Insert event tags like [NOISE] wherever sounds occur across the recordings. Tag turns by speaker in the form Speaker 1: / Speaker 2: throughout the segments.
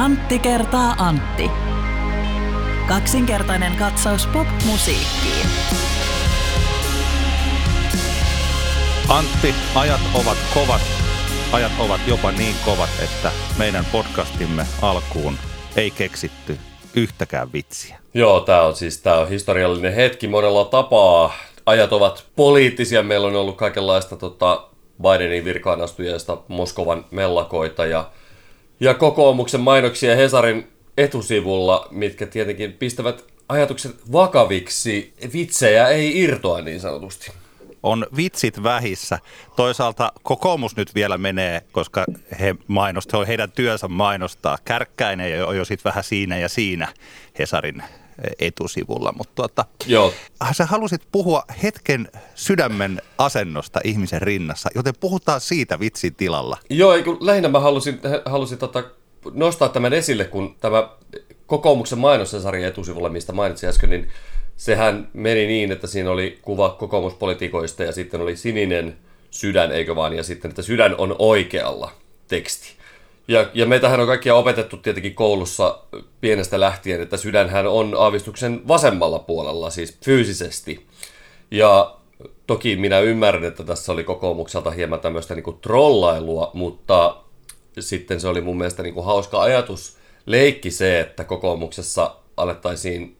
Speaker 1: Antti kertaa Antti. Kaksinkertainen katsaus pop-musiikkiin.
Speaker 2: Antti, ajat ovat kovat. Ajat ovat jopa niin kovat, että meidän podcastimme alkuun ei keksitty yhtäkään vitsiä.
Speaker 3: Joo, tämä on siis tää on historiallinen hetki monella tapaa. Ajat ovat poliittisia. Meillä on ollut kaikenlaista tota, Bidenin virkaanastujaista Moskovan mellakoita ja, ja kokoomuksen mainoksia Hesarin etusivulla, mitkä tietenkin pistävät ajatukset vakaviksi. Vitsejä ei irtoa niin sanotusti
Speaker 2: on vitsit vähissä. Toisaalta kokoomus nyt vielä menee, koska he mainostavat, heidän työnsä mainostaa. Kärkkäinen on jo sitten vähän siinä ja siinä Hesarin etusivulla. Mutta tuota,
Speaker 3: Joo.
Speaker 2: sä halusit puhua hetken sydämen asennosta ihmisen rinnassa, joten puhutaan siitä vitsin tilalla.
Speaker 3: Joo, kun lähinnä mä halusin, halusin tota, nostaa tämän esille, kun tämä kokoomuksen mainos Hesarin etusivulla, mistä mainitsin äsken, niin sehän meni niin, että siinä oli kuva kokoomuspolitiikoista ja sitten oli sininen sydän, eikö vaan, ja sitten, että sydän on oikealla teksti. Ja, ja meitähän on kaikkia opetettu tietenkin koulussa pienestä lähtien, että sydänhän on aavistuksen vasemmalla puolella, siis fyysisesti. Ja toki minä ymmärrän, että tässä oli kokoomukselta hieman tämmöistä niin trollailua, mutta sitten se oli mun mielestä niin kuin hauska ajatus, leikki se, että kokoomuksessa alettaisiin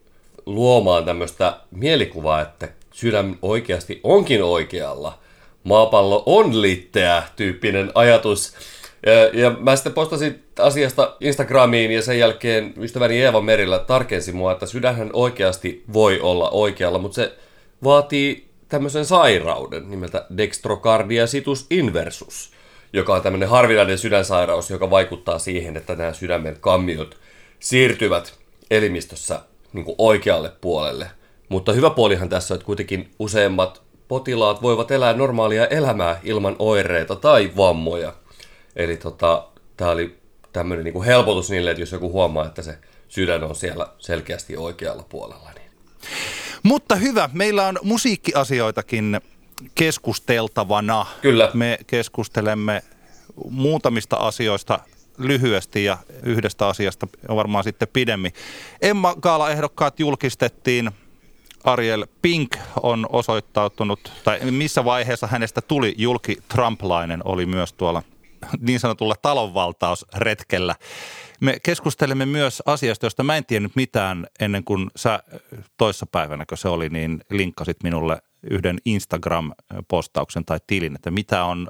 Speaker 3: luomaan tämmöistä mielikuvaa, että sydän oikeasti onkin oikealla. Maapallo on litteä tyyppinen ajatus. Ja, ja mä sitten postasin asiasta Instagramiin ja sen jälkeen ystäväni Eeva Merillä tarkensi mua, että sydänhän oikeasti voi olla oikealla, mutta se vaatii tämmöisen sairauden nimeltä dextrocardiasitus inversus, joka on tämmöinen harvinainen sydänsairaus, joka vaikuttaa siihen, että nämä sydämen kammiot siirtyvät elimistössä niin oikealle puolelle. Mutta hyvä puolihan tässä on, että kuitenkin useimmat potilaat voivat elää normaalia elämää ilman oireita tai vammoja. Eli tota, tämä oli tämmöinen niin helpotus niille, että jos joku huomaa, että se sydän on siellä selkeästi oikealla puolella. Niin.
Speaker 2: Mutta hyvä, meillä on musiikkiasioitakin keskusteltavana.
Speaker 3: Kyllä.
Speaker 2: Me keskustelemme muutamista asioista lyhyesti ja yhdestä asiasta varmaan sitten pidemmin. Emma Gaala-ehdokkaat julkistettiin. Ariel Pink on osoittautunut, tai missä vaiheessa hänestä tuli julki Trumplainen, oli myös tuolla niin sanotulla talonvaltausretkellä. Me keskustelemme myös asiasta, josta mä en tiennyt mitään ennen kuin sä toissapäivänä, kun se oli, niin linkkasit minulle yhden Instagram-postauksen tai tilin, että mitä on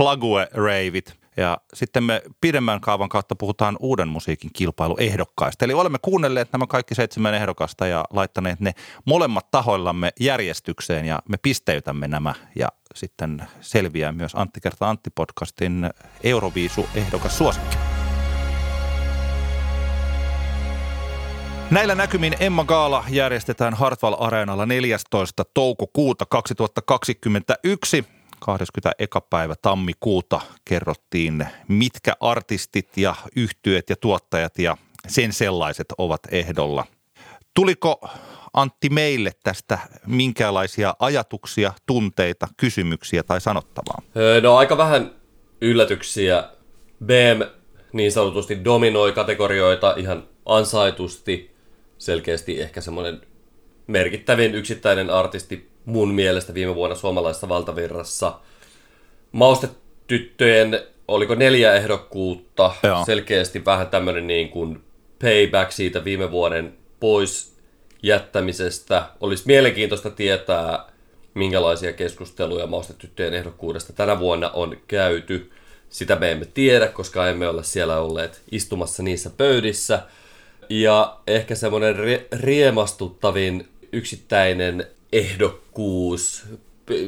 Speaker 2: Plague-ravit. Ja sitten me pidemmän kaavan kautta puhutaan uuden musiikin kilpailuehdokkaista. Eli olemme kuunnelleet nämä kaikki seitsemän ehdokasta ja laittaneet ne molemmat tahoillamme järjestykseen ja me pisteytämme nämä ja sitten selviää myös Antti kertaa Antti podcastin Euroviisu ehdokas suosikki. Näillä näkymin Emma Gaala järjestetään Hartwall Areenalla 14. toukokuuta 2021. 21. päivä tammikuuta kerrottiin, mitkä artistit ja yhtyöt ja tuottajat ja sen sellaiset ovat ehdolla. Tuliko Antti meille tästä minkälaisia ajatuksia, tunteita, kysymyksiä tai sanottavaa?
Speaker 3: No aika vähän yllätyksiä. BM niin sanotusti dominoi kategorioita ihan ansaitusti. Selkeästi ehkä semmoinen merkittävin yksittäinen artisti mun mielestä viime vuonna suomalaisessa valtavirrassa. Maustetyttöjen, oliko neljä ehdokkuutta, Joo. selkeästi vähän tämmöinen niin kuin payback siitä viime vuoden pois jättämisestä. Olisi mielenkiintoista tietää, minkälaisia keskusteluja maustetyttöjen ehdokkuudesta tänä vuonna on käyty. Sitä me emme tiedä, koska emme ole siellä olleet istumassa niissä pöydissä. Ja ehkä semmoinen riemastuttavin yksittäinen ehdokkuus,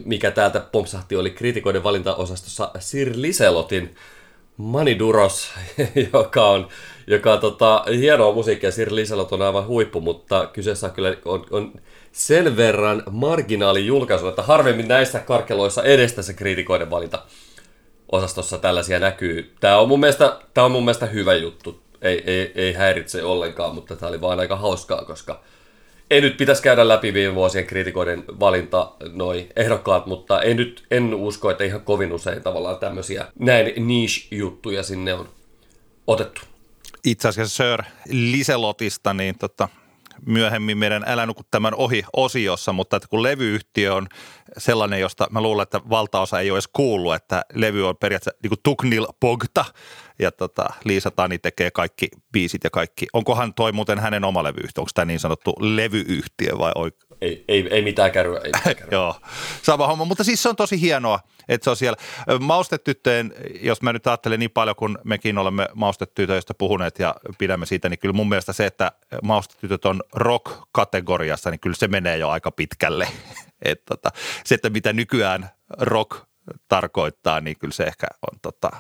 Speaker 3: mikä täältä pompsahti, oli kritikoiden valintaosastossa Sir Liselotin Maniduros, [LAUGHS] joka on, joka on tota, hienoa musiikkia. Sir Liselot on aivan huippu, mutta kyseessä kyllä on, on sen verran marginaali julkaisu, että harvemmin näissä karkeloissa edestä se kritikoiden valinta osastossa tällaisia näkyy. Tämä on mun mielestä, tämä on mun mielestä hyvä juttu. Ei, ei, ei häiritse ollenkaan, mutta tämä oli vaan aika hauskaa, koska ei nyt pitäisi käydä läpi viime vuosien kritikoiden valinta noi ehdokkaat, mutta en nyt en usko, että ihan kovin usein tavallaan tämmöisiä näin niche-juttuja sinne on otettu.
Speaker 2: Itse asiassa Sir Liselotista, niin tota, myöhemmin meidän Älä nuku tämän ohi osiossa, mutta että kun levyyhtiö on sellainen, josta mä luulen, että valtaosa ei ole edes kuullut, että levy on periaatteessa niin kuin Tuknil Pogta ja tota, Liisa Tani tekee kaikki biisit ja kaikki. Onkohan toi muuten hänen oma levyyhtiö? Onko tämä niin sanottu levyyhtiö vai
Speaker 3: ei, ei, ei mitään kärryä. Ei mitään kärryä. [LAUGHS]
Speaker 2: Joo, sama homma. Mutta siis se on tosi hienoa, että se on siellä. Maustetyttöjen, jos mä nyt ajattelen niin paljon, kun mekin olemme maustetytöistä puhuneet ja pidämme siitä, niin kyllä mun mielestä se, että maustetytöt on rock-kategoriassa, niin kyllä se menee jo aika pitkälle. [LAUGHS] Et tota, se, että mitä nykyään rock tarkoittaa, niin kyllä se ehkä on tota,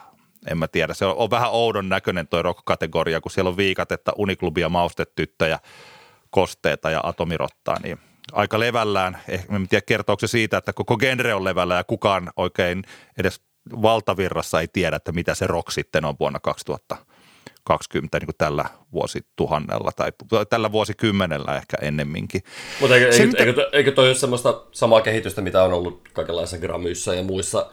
Speaker 2: en mä tiedä. Se on, on vähän oudon näköinen toi rock-kategoria, kun siellä on viikatetta, uniklubia, maustetyttöjä, kosteita ja atomirottaa, niin – aika levällään. Ehkä en tiedä kertooko se siitä, että koko genre on levällä ja kukaan oikein edes valtavirrassa ei tiedä, että mitä se rock sitten on vuonna 2020 niin kuin tällä vuosituhannella tai tällä vuosikymmenellä ehkä ennemminkin.
Speaker 3: Mutta eikö, eikö, mitä... eikö, eikö toi ole semmoista samaa kehitystä, mitä on ollut kaikenlaisissa gramyissa ja muissa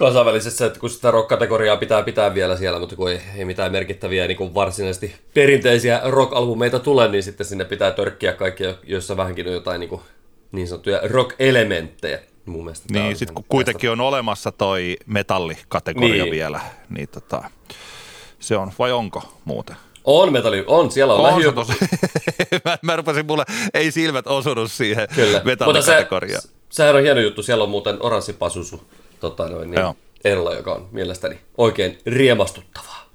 Speaker 3: kansainvälisessä, että kun sitä rock-kategoriaa pitää pitää vielä siellä, mutta kun ei, ei mitään merkittäviä niin kuin varsinaisesti perinteisiä rock-albumeita tule, niin sitten sinne pitää törkkiä kaikki, joissa vähänkin on jotain niin, kuin, niin sanottuja rock-elementtejä. Mun mielestä
Speaker 2: niin, sitten kun kuitenkin on olemassa toi metallikategoria niin. vielä, niin tota, se on, vai onko muuten?
Speaker 3: On metalli, on, siellä on, on lähi...
Speaker 2: tosi. [LAUGHS] mä, mä rupesin mulle, ei silmät osunut siihen Kyllä. metallikategoriaan.
Speaker 3: Se, sehän on hieno juttu, siellä on muuten oranssi pasusu tota noin, niin, Erla, joka on mielestäni oikein riemastuttavaa.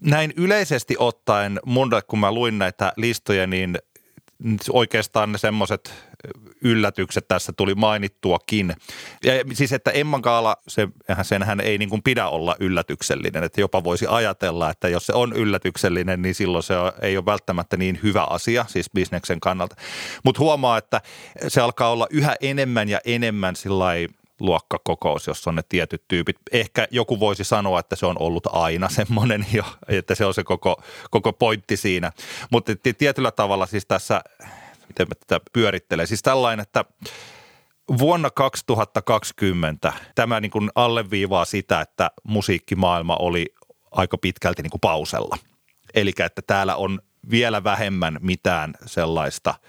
Speaker 2: Näin yleisesti ottaen, mun, kun mä luin näitä listoja, niin oikeastaan ne semmoiset yllätykset tässä tuli mainittuakin. Ja siis, että Emman Kaala, se, senhän ei niin kuin pidä olla yllätyksellinen, että jopa voisi ajatella, että jos se on yllätyksellinen, niin silloin se ei ole välttämättä niin hyvä asia, siis bisneksen kannalta. Mutta huomaa, että se alkaa olla yhä enemmän ja enemmän sillä luokkakokous, jossa on ne tietyt tyypit. Ehkä joku voisi sanoa, että se on ollut aina [LAUGHS] semmoinen jo, että se on se koko, koko pointti siinä. Mutta tietyllä tavalla siis tässä, miten mä tätä pyörittelen, siis tällainen, että vuonna 2020 tämä niin kuin alleviivaa sitä, että musiikkimaailma oli aika pitkälti niin kuin pausella. Eli että täällä on vielä vähemmän mitään sellaista –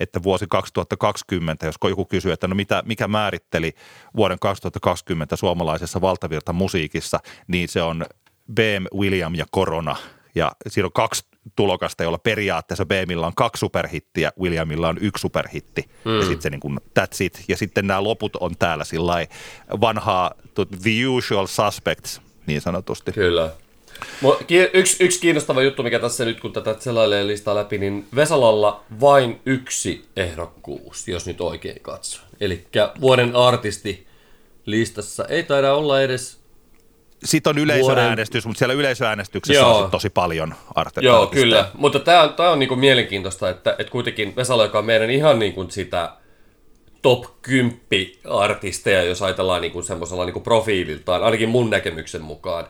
Speaker 2: että vuosi 2020, jos joku kysyy, että no mitä, mikä määritteli vuoden 2020 suomalaisessa valtavirta musiikissa, niin se on BM, William ja Korona. Ja siinä on kaksi tulokasta, jolla periaatteessa BMillä on kaksi superhittiä, Williamilla on yksi superhitti. Mm. Ja sitten se niin kuin, that's it. Ja sitten nämä loput on täällä sillä vanhaa The Usual Suspects niin sanotusti.
Speaker 3: Kyllä. Yksi, yksi kiinnostava juttu, mikä tässä nyt, kun tätä selailee listaa läpi, niin Vesalalla vain yksi ehdokkuus, jos nyt oikein katso. Eli vuoden artisti listassa ei taida olla edes
Speaker 2: sitten on yleisöäänestys, vuoden... mutta siellä yleisöäänestyksessä Joo. on tosi paljon arteita.
Speaker 3: Joo, kyllä. Mutta tämä on, tää on niinku mielenkiintoista, että, että kuitenkin Vesala, joka on meidän ihan niinku sitä top 10 artisteja, jos ajatellaan niinku semmoisella niinku profiililtaan, ainakin mun näkemyksen mukaan,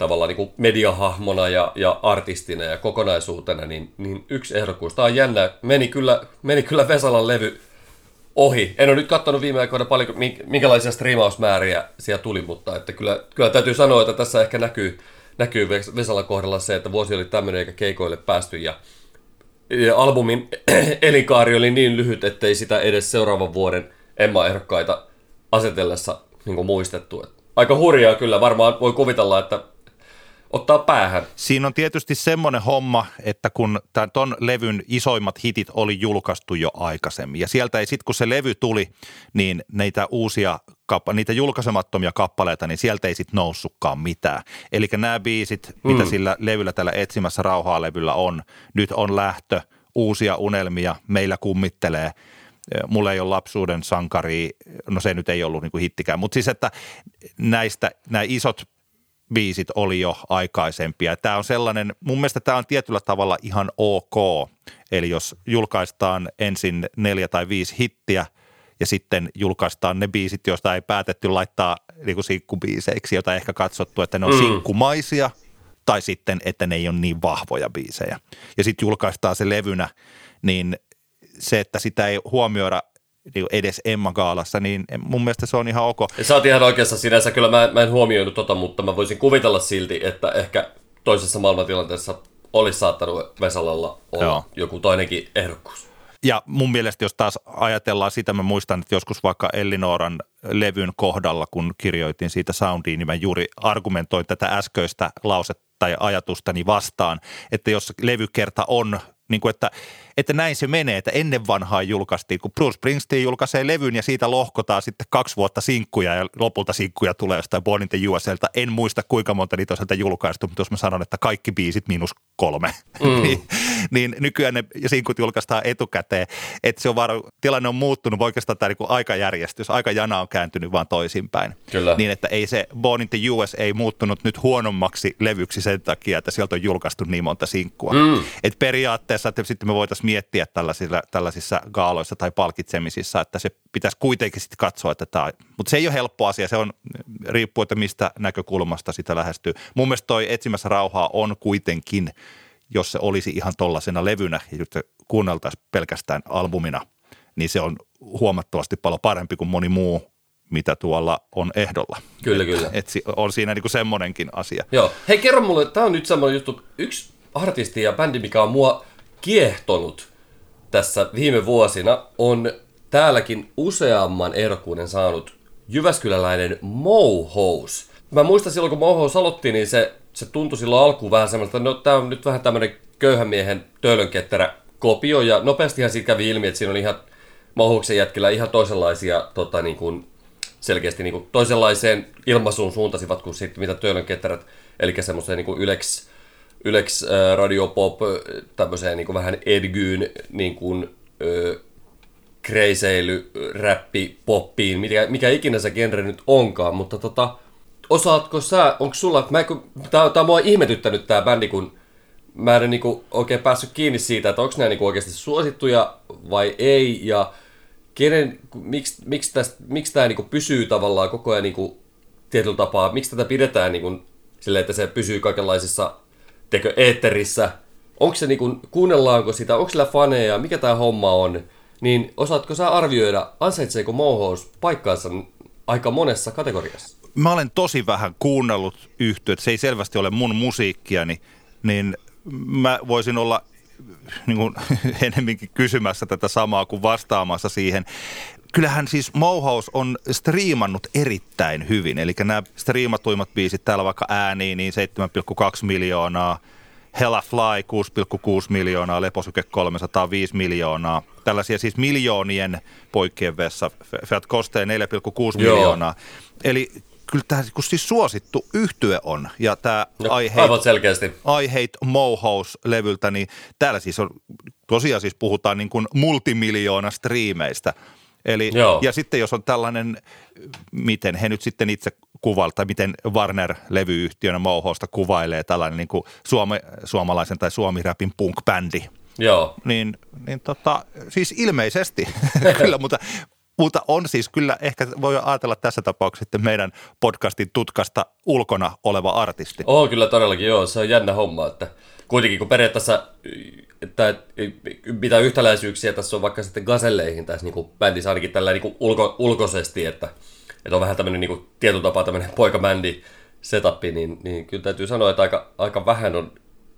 Speaker 3: tavallaan niin kuin mediahahmona ja, ja artistina ja kokonaisuutena, niin, niin yksi ehdokkuus. Tämä on jännä. Meni kyllä, meni kyllä Vesalan levy ohi. En ole nyt katsonut viime aikoina paljon, minkälaisia striimausmääriä siellä tuli, mutta että kyllä, kyllä täytyy sanoa, että tässä ehkä näkyy, näkyy Vesalan kohdalla se, että vuosi oli tämmöinen eikä keikoille päästy ja, ja albumin [CLEARS THROAT] elinkaari oli niin lyhyt, ettei sitä edes seuraavan vuoden Emma-ehdokkaita asetellessa niin muistettu. Aika hurjaa kyllä, varmaan voi kuvitella, että ottaa päähän.
Speaker 2: Siinä on tietysti semmoinen homma, että kun tämän ton levyn isoimmat hitit oli julkaistu jo aikaisemmin ja sieltä ei sitten kun se levy tuli, niin niitä uusia niitä julkaisemattomia kappaleita, niin sieltä ei sitten noussutkaan mitään. Eli nämä biisit, mm. mitä sillä levyllä, tällä etsimässä rauhaa levyllä on, nyt on lähtö, uusia unelmia, meillä kummittelee – mulla ei ole lapsuuden sankari, no se nyt ei ollut niin kuin hittikään, mutta siis että näistä nämä isot biisit oli jo aikaisempia. Tämä on sellainen, mun mielestä tämä on tietyllä tavalla ihan ok. Eli jos julkaistaan ensin neljä tai viisi hittiä ja sitten julkaistaan ne biisit, joista ei päätetty laittaa niin kuin sinkkubiiseiksi, joita ehkä katsottu, että ne on mm. sinkkumaisia tai sitten, että ne ei ole niin vahvoja biisejä. Ja sitten julkaistaan se levynä, niin se, että sitä ei huomioida edes Emma Gaalassa, niin mun mielestä se on ihan ok.
Speaker 3: Sä oot ihan oikeassa sinänsä, kyllä mä, mä en huomioinut tota, mutta mä voisin kuvitella silti, että ehkä toisessa maailmantilanteessa olisi saattanut Vesalalla olla
Speaker 2: Joo.
Speaker 3: joku toinenkin ehdokkuus.
Speaker 2: Ja mun mielestä, jos taas ajatellaan sitä, mä muistan, että joskus vaikka Ellinooran levyn kohdalla, kun kirjoitin siitä soundiin, niin mä juuri argumentoin tätä äskeistä lausetta tai ajatustani vastaan, että jos levykerta on niin kuin että, että näin se menee, että ennen vanhaa julkaistiin, kun Bruce Springsteen julkaisee levyn ja siitä lohkotaan sitten kaksi vuotta sinkkuja ja lopulta sinkkuja tulee jostain Born in the. En muista kuinka monta niitä on sieltä julkaistu, mutta jos mä sanon, että kaikki biisit miinus kolme, mm. [LAUGHS] niin, niin nykyään ne sinkut julkaistaan etukäteen. Että se on vaan, tilanne on muuttunut, oikeastaan tämä niin aikajärjestys, aikajana on kääntynyt vaan toisinpäin.
Speaker 3: Kyllä.
Speaker 2: Niin, että ei se Born in the US ei muuttunut nyt huonommaksi levyksi sen takia, että sieltä on julkaistu niin monta sinkkua. Mm. Et periaatteessa, että sitten me voitaisiin miettiä tällaisissa, tällaisissa gaaloissa tai palkitsemisissa, että se pitäisi kuitenkin sitten katsoa, että tämä Mutta se ei ole helppo asia, se on riippuu, että mistä näkökulmasta sitä lähestyy. Mun mielestä toi Etsimässä rauhaa on kuitenkin, jos se olisi ihan tollasena levynä ja just kuunneltaisiin pelkästään albumina, niin se on huomattavasti paljon parempi kuin moni muu mitä tuolla on ehdolla.
Speaker 3: Kyllä, kyllä.
Speaker 2: Et on siinä niinku semmoinenkin asia.
Speaker 3: Joo. Hei, kerro mulle, tämä on nyt semmoinen juttu. Yksi artisti ja bändi, mikä on mua kiehtonut tässä viime vuosina, on täälläkin useamman ehdokkuuden saanut Jyväskyläläinen Mohous. Mä muistan silloin, kun Mohous aloitti, niin se, se tuntui silloin alkuun vähän semmoista, no tää on nyt vähän tämmöinen köyhän miehen töölönketterä kopio, ja nopeastihan siitä kävi ilmi, että siinä oli ihan Mohouksen jätkillä ihan toisenlaisia tota, niin kuin, selkeästi niin kuin, toisenlaiseen ilmaisuun suuntasivat kuin sitten mitä töölönketterät, eli semmoiseen niin kuin Ylex, äh, radiopop, tämmöiseen niin kuin vähän Edgyyn niin kuin, äh, kreiseily, räppi, poppiin, mikä, mikä ikinä se genre nyt onkaan, mutta tota, osaatko sä, onko sulla, mä, kun, tää, tää mua ihmetyttänyt tää bändi, kun mä en niinku oikein päässyt kiinni siitä, että onko nämä niinku oikeasti suosittuja vai ei, ja kenen, miksi, miksi, tästä, miksi tämä niinku pysyy tavallaan koko ajan niinku tietyllä tapaa, miksi tätä pidetään niinku, silleen, että se pysyy kaikenlaisissa tekö, eetterissä, onko se niinku, kuunnellaanko sitä, onko sillä faneja, mikä tämä homma on, niin osaatko sä arvioida, ansaitseeko Mohous paikkaansa aika monessa kategoriassa?
Speaker 2: Mä olen tosi vähän kuunnellut yhtiöt, se ei selvästi ole mun musiikkiani, niin mä voisin olla [LAUGHS] niin kuin, enemminkin kysymässä tätä samaa kuin vastaamassa siihen. Kyllähän siis Mohous on striimannut erittäin hyvin, eli nämä striimatuimmat biisit täällä vaikka ääniin, niin 7,2 miljoonaa, Hella Fly 6,6 miljoonaa, Leposyke 305 miljoonaa. Tällaisia siis miljoonien poikkien vessa. Fiat Kosteen 4,6
Speaker 3: Joo.
Speaker 2: miljoonaa. Eli kyllä tämä kun siis suosittu yhtye on. Ja tämä
Speaker 3: No,
Speaker 2: I Hate,
Speaker 3: selkeästi.
Speaker 2: I Hate Mohouse-levyltä, niin täällä siis on, tosiaan siis puhutaan niin kuin multimiljoona striimeistä. Eli,
Speaker 3: Joo.
Speaker 2: ja sitten jos on tällainen, miten he nyt sitten itse kuvailta, tai miten Warner-levyyhtiönä Mohousta kuvailee tällainen niin kuin suome, suomalaisen tai suomi-räpin punk-bändi,
Speaker 3: Joo.
Speaker 2: niin, niin tota, siis ilmeisesti [LAUGHS] [LAUGHS] kyllä, mutta, mutta on siis kyllä, ehkä voi ajatella tässä tapauksessa sitten meidän podcastin tutkasta ulkona oleva artisti.
Speaker 3: Oo, kyllä todellakin, joo, se on jännä homma, että kuitenkin kun periaatteessa, että mitä yhtäläisyyksiä tässä on vaikka sitten gazelleihin tässä niin bändissä ainakin tällä niin ulko, ulkoisesti, että, että on vähän tämmöinen niin tietyllä tapaa tämmöinen poikabändi setup, niin, niin kyllä täytyy sanoa, että aika, aika vähän on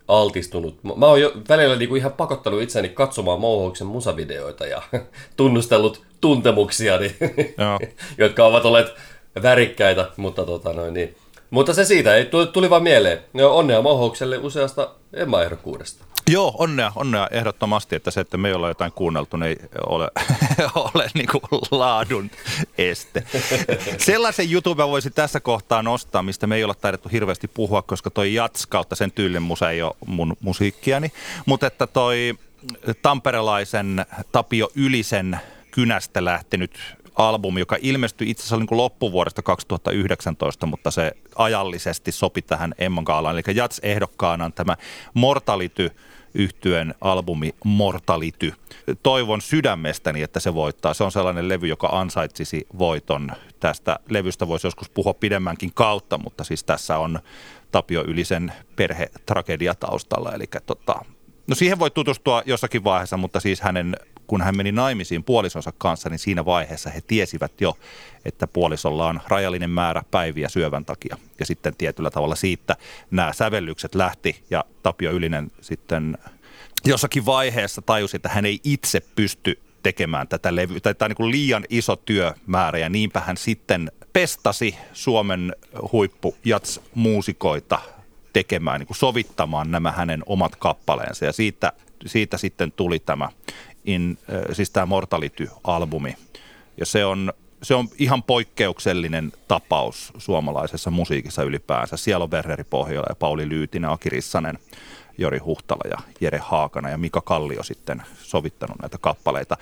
Speaker 3: altistunut. Mä oon jo välillä niinku ihan pakottanut itseäni katsomaan Mohoksen musavideoita ja [LAUGHS] tunnustellut tuntemuksiani,
Speaker 2: Joo. [LAUGHS]
Speaker 3: jotka ovat olleet värikkäitä, mutta tota noin niin. Mutta se siitä, ei, tuli, tuli vaan mieleen. Ja onnea Mohokselle useasta Emma-ehdokkuudesta.
Speaker 2: Joo, onnea, onnea ehdottomasti, että se, että me ei olla jotain kuunneltu, niin ei ole, [LAUGHS] ole niin kuin laadun este. Sellaisen jutun mä voisin tässä kohtaa nostaa, mistä me ei olla taidettu hirveästi puhua, koska toi Jats kautta sen tyylin musa ei ole mun musiikkiani, mutta että toi tamperelaisen Tapio Ylisen kynästä lähtenyt albumi, joka ilmestyi itse asiassa niin loppuvuodesta 2019, mutta se ajallisesti sopi tähän Emman Gaalaan. Eli Jats ehdokkaana on tämä Mortality yhtyen albumi Mortality. Toivon sydämestäni, että se voittaa. Se on sellainen levy, joka ansaitsisi voiton. Tästä levystä voisi joskus puhua pidemmänkin kautta, mutta siis tässä on Tapio Ylisen perhetragedia taustalla. Eli tota, No siihen voi tutustua jossakin vaiheessa, mutta siis hänen kun hän meni naimisiin puolisonsa kanssa, niin siinä vaiheessa he tiesivät jo, että puolisolla on rajallinen määrä päiviä syövän takia. Ja sitten tietyllä tavalla siitä nämä sävellykset lähti ja Tapio Ylinen sitten jossakin vaiheessa tajusi, että hän ei itse pysty tekemään tätä levyä, tämä on niin liian iso työmäärä, ja niinpä hän sitten pestasi Suomen huippu muusikoita tekemään, niin kuin sovittamaan nämä hänen omat kappaleensa, ja siitä, siitä sitten tuli tämä, in, siis tämä Mortality-albumi, ja se on, se on ihan poikkeuksellinen tapaus suomalaisessa musiikissa ylipäänsä. Siellä on Verreri Pohjola ja Pauli Lyytinen, Aki Rissanen – Jori Huhtala ja Jere Haakana ja Mika Kallio sitten sovittanut näitä kappaleita.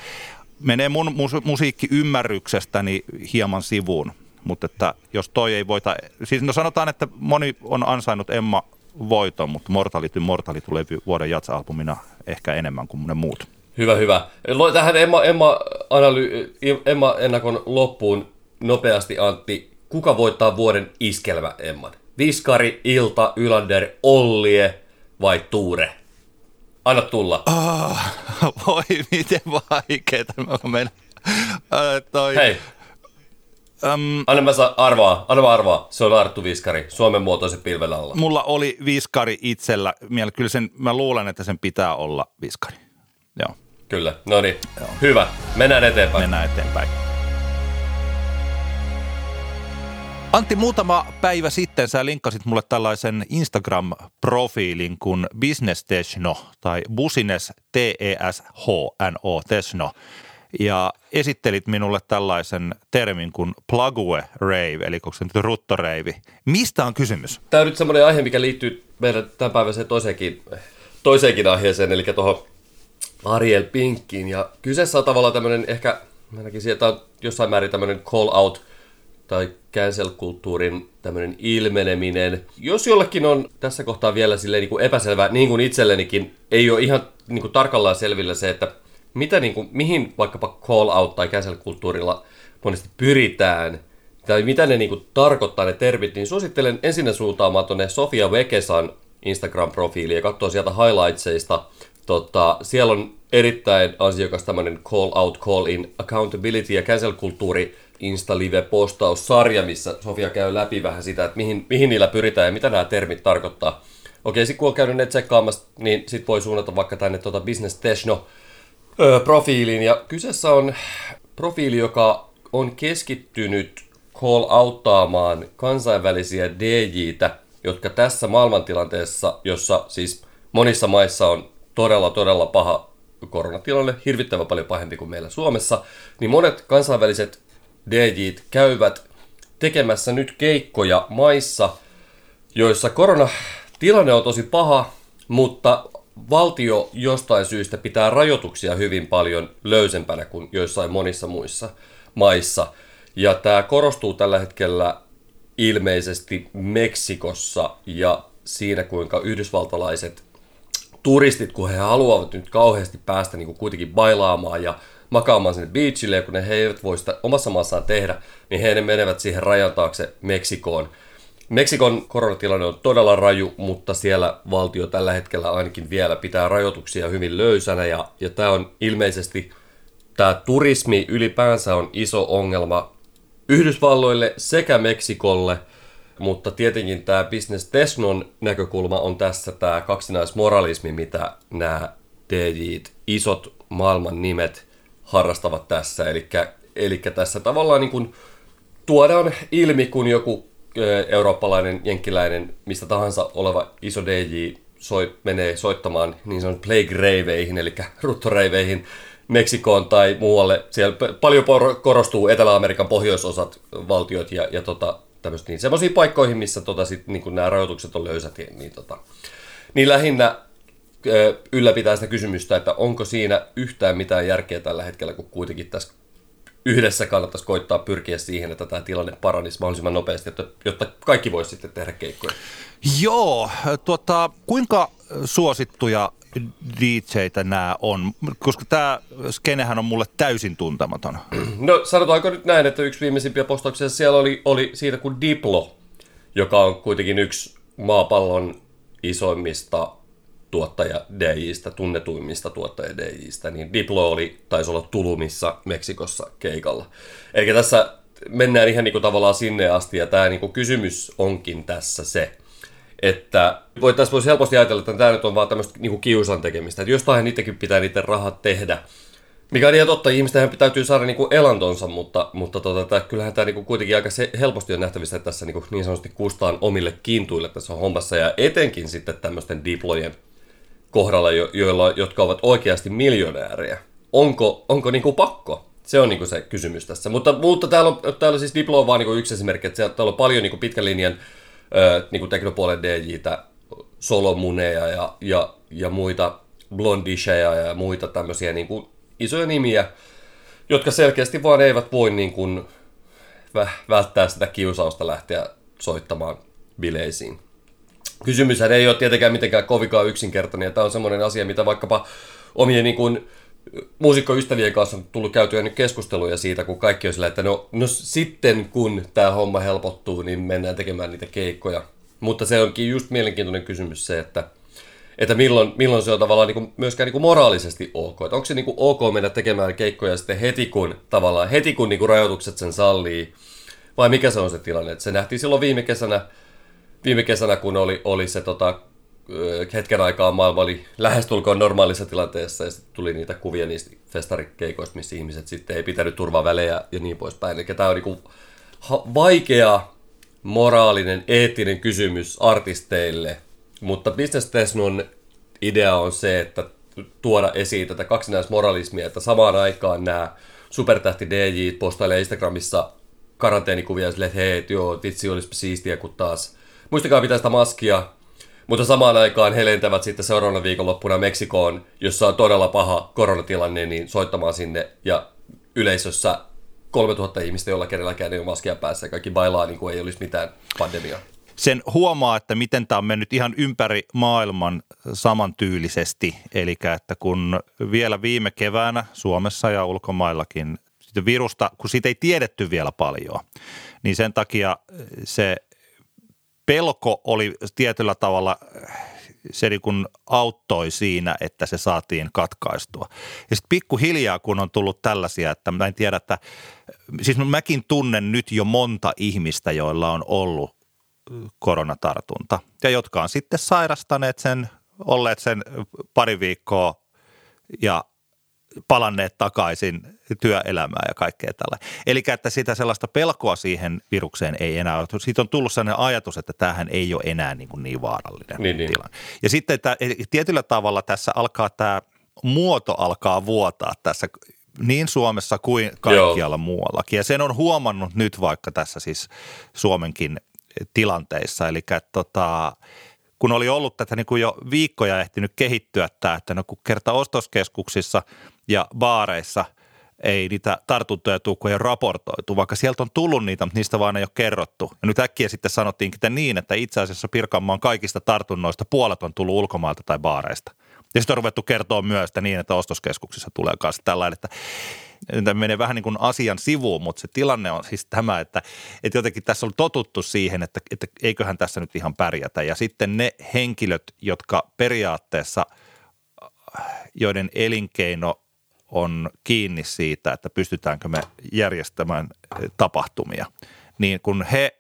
Speaker 2: Menee mun mus- musiikkiymmärryksestäni hieman sivuun, mutta että jos toi ei voita, siis no sanotaan, että moni on ansainnut Emma voiton, mutta Mortality Mortality levy vuoden jatsa-albumina ehkä enemmän kuin ne muut.
Speaker 3: Hyvä, hyvä. Tähän Emma, Emma, analy, Emma ennakon loppuun nopeasti Antti. Kuka voittaa vuoden iskelmä Emman? Viskari, Ilta, Ylander, Ollie, vai Tuure? Anna tulla.
Speaker 2: Oh, [LAUGHS] voi, miten vaikeeta mä mennä. Äh, toi.
Speaker 3: Hei, Um, Anna mä saa arvaa, anna mä arvaa. Se on Arttu Viskari, Suomen muotoisen pilven alla.
Speaker 2: Mulla oli Viskari itsellä. Kyllä sen, mä luulen, että sen pitää olla Viskari. Joo.
Speaker 3: Kyllä, no niin. Hyvä, mennään eteenpäin.
Speaker 2: Mennään eteenpäin. Antti, muutama päivä sitten sä linkkasit mulle tällaisen Instagram-profiilin kuin Business Tesno tai Busines T-E-S-H-N-O Tesno ja esittelit minulle tällaisen termin kuin plague rave, eli onko se nyt ruttoreivi. Mistä on kysymys?
Speaker 3: Tämä on nyt semmoinen aihe, mikä liittyy meidän tämänpäiväiseen toiseenkin, toiseenkin aiheeseen, eli tuohon Ariel Pinkkiin. Ja kyseessä on tavallaan tämmöinen ehkä, ainakin sieltä on jossain määrin tämmöinen call out tai cancel-kulttuurin tämmöinen ilmeneminen. Jos jollekin on tässä kohtaa vielä silleen niin kuin epäselvää, niin kuin itsellenikin, ei ole ihan niin kuin tarkallaan selvillä se, että mitä niin kuin, mihin vaikkapa call-out tai cancel-kulttuurilla monesti pyritään, tai mitä ne niin kuin, tarkoittaa ne termit, niin suosittelen ensin suuntaamaan tuonne Sofia Vekesan Instagram-profiiliin ja katsoa sieltä highlightseista. Tota, siellä on erittäin ansiokas tämmöinen call out, call in, accountability ja cancel-kulttuuri Insta-live-postaussarja, missä Sofia käy läpi vähän sitä, että mihin, mihin niillä pyritään ja mitä nämä termit tarkoittaa. Okei, sitten kun on käynyt ne tsekkaamassa, niin sitten voi suunnata vaikka tänne tuota Business Teshno profiiliin. Ja kyseessä on profiili, joka on keskittynyt call-auttaamaan kansainvälisiä DJitä, jotka tässä maailmantilanteessa, jossa siis monissa maissa on todella, todella paha koronatilanne, hirvittävän paljon pahempi kuin meillä Suomessa, niin monet kansainväliset DJt käyvät tekemässä nyt keikkoja maissa, joissa koronatilanne on tosi paha, mutta valtio jostain syystä pitää rajoituksia hyvin paljon löysempänä kuin joissain monissa muissa maissa. Ja tämä korostuu tällä hetkellä ilmeisesti Meksikossa ja siinä, kuinka yhdysvaltalaiset turistit, kun he haluavat nyt kauheasti päästä niin kuin kuitenkin bailaamaan ja makaamaan sinne beachille, ja kun ne he eivät voi sitä omassa maassaan tehdä, niin he menevät siihen rajan taakse Meksikoon. Meksikon koronatilanne on todella raju, mutta siellä valtio tällä hetkellä ainakin vielä pitää rajoituksia hyvin löysänä, ja, ja tämä on ilmeisesti, tämä turismi ylipäänsä on iso ongelma Yhdysvalloille sekä Meksikolle, mutta tietenkin tämä business Tesnon näkökulma on tässä tämä kaksinaismoralismi, mitä nämä DJt, isot maailman nimet harrastavat tässä. Eli, tässä tavallaan niin kuin tuodaan ilmi, kun joku eurooppalainen, jenkkiläinen, mistä tahansa oleva iso DJ soi, menee soittamaan niin sanotun plague raveihin, eli ruttoreiveihin Meksikoon tai muualle. Siellä paljon korostuu Etelä-Amerikan pohjoisosat valtiot ja, ja tota, tämmöistä, niin semmoisiin paikkoihin, missä tota, sit, niin nämä rajoitukset on löysät, niin, tota, niin lähinnä ylläpitää sitä kysymystä, että onko siinä yhtään mitään järkeä tällä hetkellä, kun kuitenkin tässä yhdessä kannattaisi koittaa pyrkiä siihen, että tämä tilanne paranisi mahdollisimman nopeasti, jotta kaikki voisi sitten tehdä keikkoja.
Speaker 2: Joo, tuota, kuinka suosittuja DJitä nämä on? Koska tämä skenehän on mulle täysin tuntematon.
Speaker 3: No sanotaanko nyt näin, että yksi viimeisimpiä postauksia siellä oli, oli siitä kuin Diplo, joka on kuitenkin yksi maapallon isoimmista tuottaja DJistä, tunnetuimmista tuottaja DJistä, niin Diplo oli, taisi olla Tulumissa Meksikossa keikalla. Eli tässä mennään ihan niin kuin tavallaan sinne asti, ja tämä niin kuin kysymys onkin tässä se, että voitaisiin voisi helposti ajatella, että tämä nyt on vaan tämmöistä niin kuin kiusan tekemistä, että jostain itsekin pitää niiden rahat tehdä, mikä on ihan totta, ihmisten täytyy saada niinku elantonsa, mutta, mutta tota, tää, kyllähän tämä niinku kuitenkin aika se, helposti on nähtävissä, että tässä niinku niin sanotusti kustaan omille kiintuille tässä hommassa, ja etenkin sitten tämmöisten diplojen kohdalla, jo, joilla, jotka ovat oikeasti miljonäärejä. Onko, onko niinku pakko? Se on niinku se kysymys tässä. Mutta, mutta täällä, on, täällä siis Diplo on vaan niinku yksi esimerkki, että täällä on paljon niinku pitkän linjan ö, niinku teknopuolen DJitä, Solomuneja ja, ja, ja muita Blondisheja ja muita tämmöisiä niinku isoja nimiä, jotka selkeästi vaan eivät voi niin kuin välttää sitä kiusausta lähteä soittamaan bileisiin. Kysymyshän ei ole tietenkään mitenkään kovinkaan yksinkertainen, ja tämä on semmoinen asia, mitä vaikkapa omien niin kuin, muusikkoystävien kanssa on tullut käytyä nyt keskusteluja siitä, kun kaikki on sillä, että no, no sitten kun tämä homma helpottuu, niin mennään tekemään niitä keikkoja. Mutta se onkin just mielenkiintoinen kysymys se, että että milloin, milloin se on tavallaan niin kuin, myöskään niin kuin moraalisesti ok. Että onko se niin kuin ok mennä tekemään keikkoja sitten heti kun, tavallaan, heti kun niin kuin rajoitukset sen sallii, vai mikä se on se tilanne? Että se nähtiin silloin viime kesänä, viime kesänä kun oli, oli se tota, hetken aikaa maailma oli lähestulkoon normaalissa tilanteessa ja sitten tuli niitä kuvia niistä festarikeikoista, missä ihmiset sitten ei pitänyt turvavälejä ja niin poispäin. Eli tämä on niin kuin vaikea moraalinen, eettinen kysymys artisteille – mutta Business Tesnon idea on se, että tuoda esiin tätä kaksinaismoralismia, että samaan aikaan nämä supertähti DJ postailee Instagramissa karanteenikuvia sille, että hei, joo, vitsi olisi siistiä, kun taas muistakaa pitää sitä maskia, mutta samaan aikaan he lentävät sitten seuraavana viikonloppuna Meksikoon, jossa on todella paha koronatilanne, niin soittamaan sinne ja yleisössä 3000 ihmistä, jolla kenelläkään ei ole maskia päässä ja kaikki bailaa niin kuin ei olisi mitään pandemiaa
Speaker 2: sen huomaa, että miten tämä on mennyt ihan ympäri maailman samantyylisesti. Eli että kun vielä viime keväänä Suomessa ja ulkomaillakin sitä virusta, kun siitä ei tiedetty vielä paljon, niin sen takia se pelko oli tietyllä tavalla se niin kuin auttoi siinä, että se saatiin katkaistua. Ja sitten pikkuhiljaa, kun on tullut tällaisia, että mä en tiedä, että siis mäkin tunnen nyt jo monta ihmistä, joilla on ollut koronatartunta ja jotka on sitten sairastaneet sen, olleet sen pari viikkoa ja palanneet takaisin työelämään ja kaikkea tällä. Eli että sitä sellaista pelkoa siihen virukseen ei enää ole. Siitä on tullut sellainen ajatus, että tämähän ei ole enää niin, kuin niin vaarallinen niin, niin. tilanne. Ja sitten että tietyllä tavalla tässä alkaa tämä muoto alkaa vuotaa tässä niin Suomessa kuin kaikkialla Joo. muuallakin. Ja sen on huomannut nyt vaikka tässä siis Suomenkin tilanteissa. Eli tota, kun oli ollut tätä niin kuin jo viikkoja ehtinyt kehittyä tämä, että no kun kerta ostoskeskuksissa ja baareissa ei niitä tartuntoja tule, kun ei ole raportoitu, vaikka sieltä on tullut niitä, mutta niistä vaan ei ole kerrottu. Ja nyt äkkiä sitten sanottiin niin, että itse asiassa Pirkanmaan kaikista tartunnoista puolet on tullut ulkomailta tai baareista. Ja sitten on ruvettu kertoa myös että niin, että ostoskeskuksissa tulee myös tällainen, että tämä menee vähän niin kuin asian sivuun, mutta se tilanne on siis tämä, että, että jotenkin tässä on totuttu siihen, että, että eiköhän tässä nyt ihan pärjätä. Ja sitten ne henkilöt, jotka periaatteessa, joiden elinkeino on kiinni siitä, että pystytäänkö me järjestämään tapahtumia, niin kun he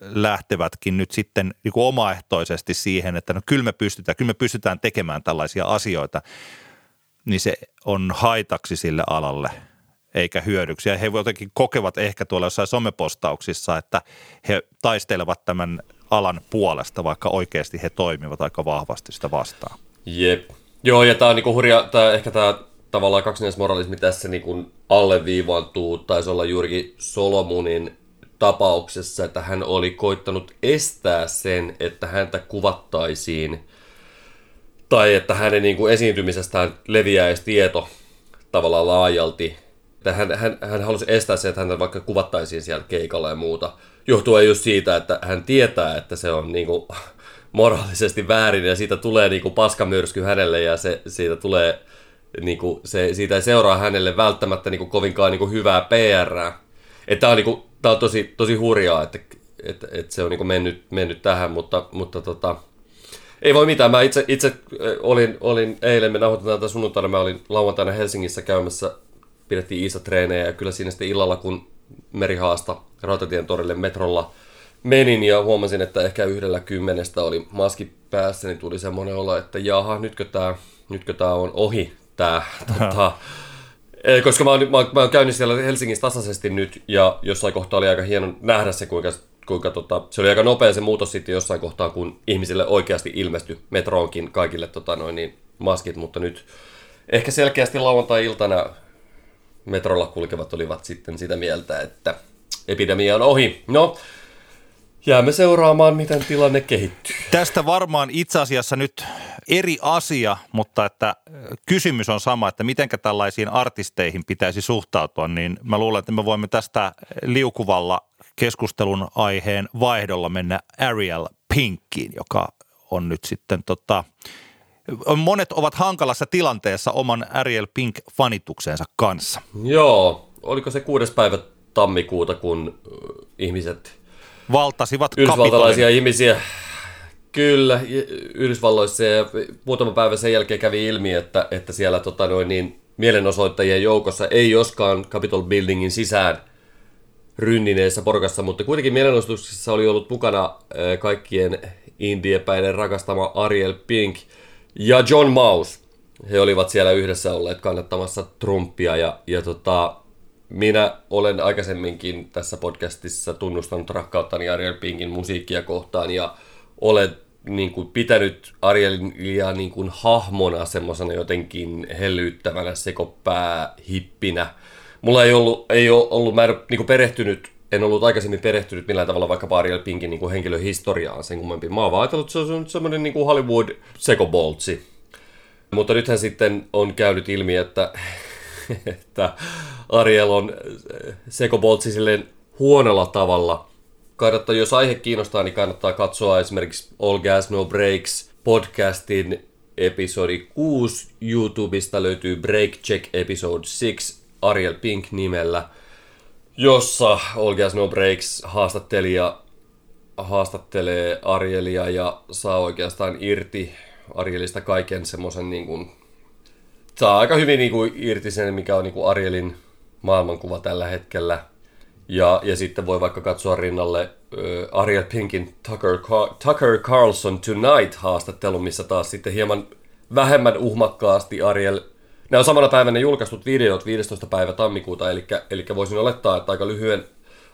Speaker 2: lähtevätkin nyt sitten niin kuin omaehtoisesti siihen, että no kyllä me pystytään, kyllä me pystytään tekemään tällaisia asioita, niin se on haitaksi sille alalle eikä hyödyksi. Ja he jotenkin kokevat ehkä tuolla jossain somepostauksissa, että he taistelevat tämän alan puolesta, vaikka oikeasti he toimivat aika vahvasti sitä vastaan.
Speaker 3: Jep. Joo, ja tämä on niinku hurja, tää, ehkä tämä tavallaan kaksinaismoralismi tässä niinku alleviivaantuu, taisi olla juurikin Solomonin tapauksessa, että hän oli koittanut estää sen, että häntä kuvattaisiin – tai että hänen niin kuin esiintymisestään leviäisi tieto tavallaan laajalti. Että hän, hän, hän halusi estää sen, että häntä vaikka kuvattaisiin siellä keikalla ja muuta. Johtuen just siitä, että hän tietää, että se on niin kuin, [LAUGHS] moraalisesti väärin ja siitä tulee niin kuin paskamyrsky hänelle ja se, siitä tulee niin kuin, se, siitä ei seuraa hänelle välttämättä niin kuin, kovinkaan niin kuin, hyvää PR. Että tämä on, niin kuin, tämä on tosi, tosi hurjaa, että, että, että se on niin kuin, mennyt, mennyt tähän, mutta, mutta tota, Ei voi mitään. Mä itse, itse olin, olin eilen, me nauhoitetaan tätä sunnuntaina, mä olin lauantaina Helsingissä käymässä, pidettiin Iisa-treenejä ja kyllä siinä sitten illalla, kun merihaasta Rautatien torille metrolla menin ja huomasin, että ehkä yhdellä kymmenestä oli maski päässä, niin tuli semmoinen olo, että jaha, nytkö tämä nytkö tää on ohi, tämä tota, koska mä oon, mä, mä oon käynyt siellä Helsingissä tasaisesti nyt, ja jossain kohtaa oli aika hieno nähdä se, kuinka, kuinka tota, se oli aika nopea se muutos sitten jossain kohtaa, kun ihmisille oikeasti ilmestyi metroonkin kaikille tota, noin, niin, maskit, mutta nyt ehkä selkeästi lauantai-iltana metrolla kulkevat olivat sitten sitä mieltä, että epidemia on ohi. No, jäämme seuraamaan, miten tilanne kehittyy.
Speaker 2: Tästä varmaan itse asiassa nyt eri asia, mutta että kysymys on sama, että miten tällaisiin artisteihin pitäisi suhtautua, niin mä luulen, että me voimme tästä liukuvalla keskustelun aiheen vaihdolla mennä Ariel Pinkkiin, joka on nyt sitten tota, monet ovat hankalassa tilanteessa oman Ariel Pink-fanituksensa kanssa.
Speaker 3: Joo, oliko se kuudes päivä tammikuuta, kun ihmiset
Speaker 2: valtasivat
Speaker 3: Yhdysvaltalaisia ihmisiä Kyllä, Yhdysvalloissa ja muutama päivä sen jälkeen kävi ilmi, että, että siellä tota, noin, niin, mielenosoittajien joukossa ei joskaan Capitol Buildingin sisään rynnineessä porkassa, mutta kuitenkin mielenosoituksessa oli ollut mukana kaikkien indiepäiden rakastama Ariel Pink ja John Maus. He olivat siellä yhdessä olleet kannattamassa Trumpia ja, ja tota, minä olen aikaisemminkin tässä podcastissa tunnustanut rakkauttani Ariel Pinkin musiikkia kohtaan ja olen niin kuin, pitänyt Arielia niin kuin, hahmona semmoisena jotenkin hellyyttävänä sekopää hippinä. Mulla ei ollut, ei ole ollut mä en niin kuin, perehtynyt, en ollut aikaisemmin perehtynyt millään tavalla vaikka Ariel Pinkin niin kuin, henkilöhistoriaan sen kummempi. Mä oon ajatellut, että se on semmoinen niin Hollywood sekoboltsi. Mutta nythän sitten on käynyt ilmi, että, että Ariel on sekoboltsi silleen huonolla tavalla – kannattaa, jos aihe kiinnostaa, niin kannattaa katsoa esimerkiksi All Gas No Breaks podcastin episodi 6. YouTubesta löytyy Break Check Episode 6 Ariel Pink nimellä, jossa All Gas No Breaks haastattelija haastattelee Arielia ja saa oikeastaan irti Arielista kaiken semmoisen niin kuin, saa aika hyvin niin kuin irti sen, mikä on niin kuin Arielin maailmankuva tällä hetkellä – ja, ja sitten voi vaikka katsoa rinnalle uh, Ariel Pinkin Tucker, Car- Tucker Carlson Tonight haastattelu, missä taas sitten hieman vähemmän uhmakkaasti Ariel Nämä on samana päivänä julkaistut videot 15. päivä tammikuuta, eli, eli voisin olettaa, että aika lyhyen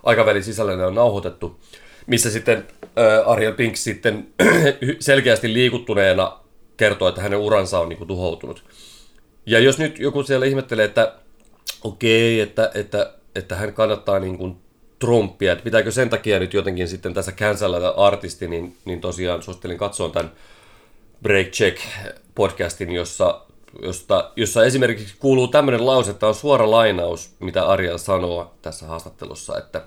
Speaker 3: aikavälin sisällä ne on nauhoitettu, missä sitten äh, Ariel Pink sitten [CLEARS THROAT] selkeästi liikuttuneena kertoo, että hänen uransa on niin kuin, tuhoutunut. Ja jos nyt joku siellä ihmettelee, että okei, okay, että, että että hän kannattaa niin kuin Trumpia, että pitääkö sen takia nyt jotenkin sitten tässä cancelata artisti, niin, niin tosiaan suosittelin katsoa tämän Break Check podcastin, jossa, josta, jossa esimerkiksi kuuluu tämmöinen lause, että on suora lainaus, mitä Ariel sanoo tässä haastattelussa, että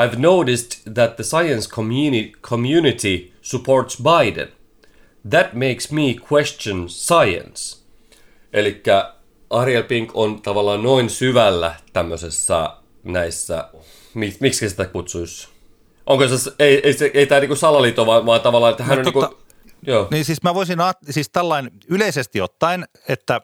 Speaker 3: I've noticed that the science community, community supports Biden. That makes me question science. Eli Ariel Pink on tavallaan noin syvällä tämmöisessä näissä, miksi sitä kutsuisi? Onko se, ei, ei, ei, ei tämä niinku salaliitto, vaan, vaan tavallaan, että hän no, on
Speaker 2: tota, niinku, joo. Niin siis mä voisin, siis tällainen yleisesti ottaen, että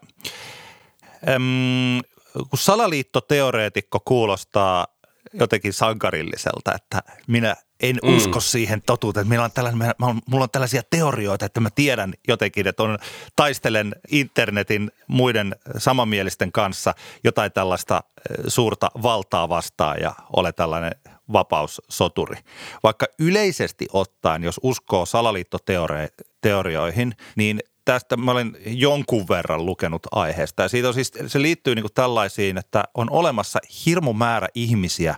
Speaker 2: äm, kun salaliittoteoreetikko kuulostaa jotenkin sankarilliselta, että minä en mm. usko siihen totuuteen. Minulla on, tällainen, mulla on tällaisia teorioita, että mä tiedän jotenkin, että on, taistelen internetin muiden samanmielisten kanssa jotain tällaista suurta valtaa vastaan ja ole tällainen vapaussoturi. Vaikka yleisesti ottaen, jos uskoo salaliittoteorioihin, niin tästä mä olen jonkun verran lukenut aiheesta. Ja siitä on siis, se liittyy niin kuin tällaisiin, että on olemassa hirmu määrä ihmisiä,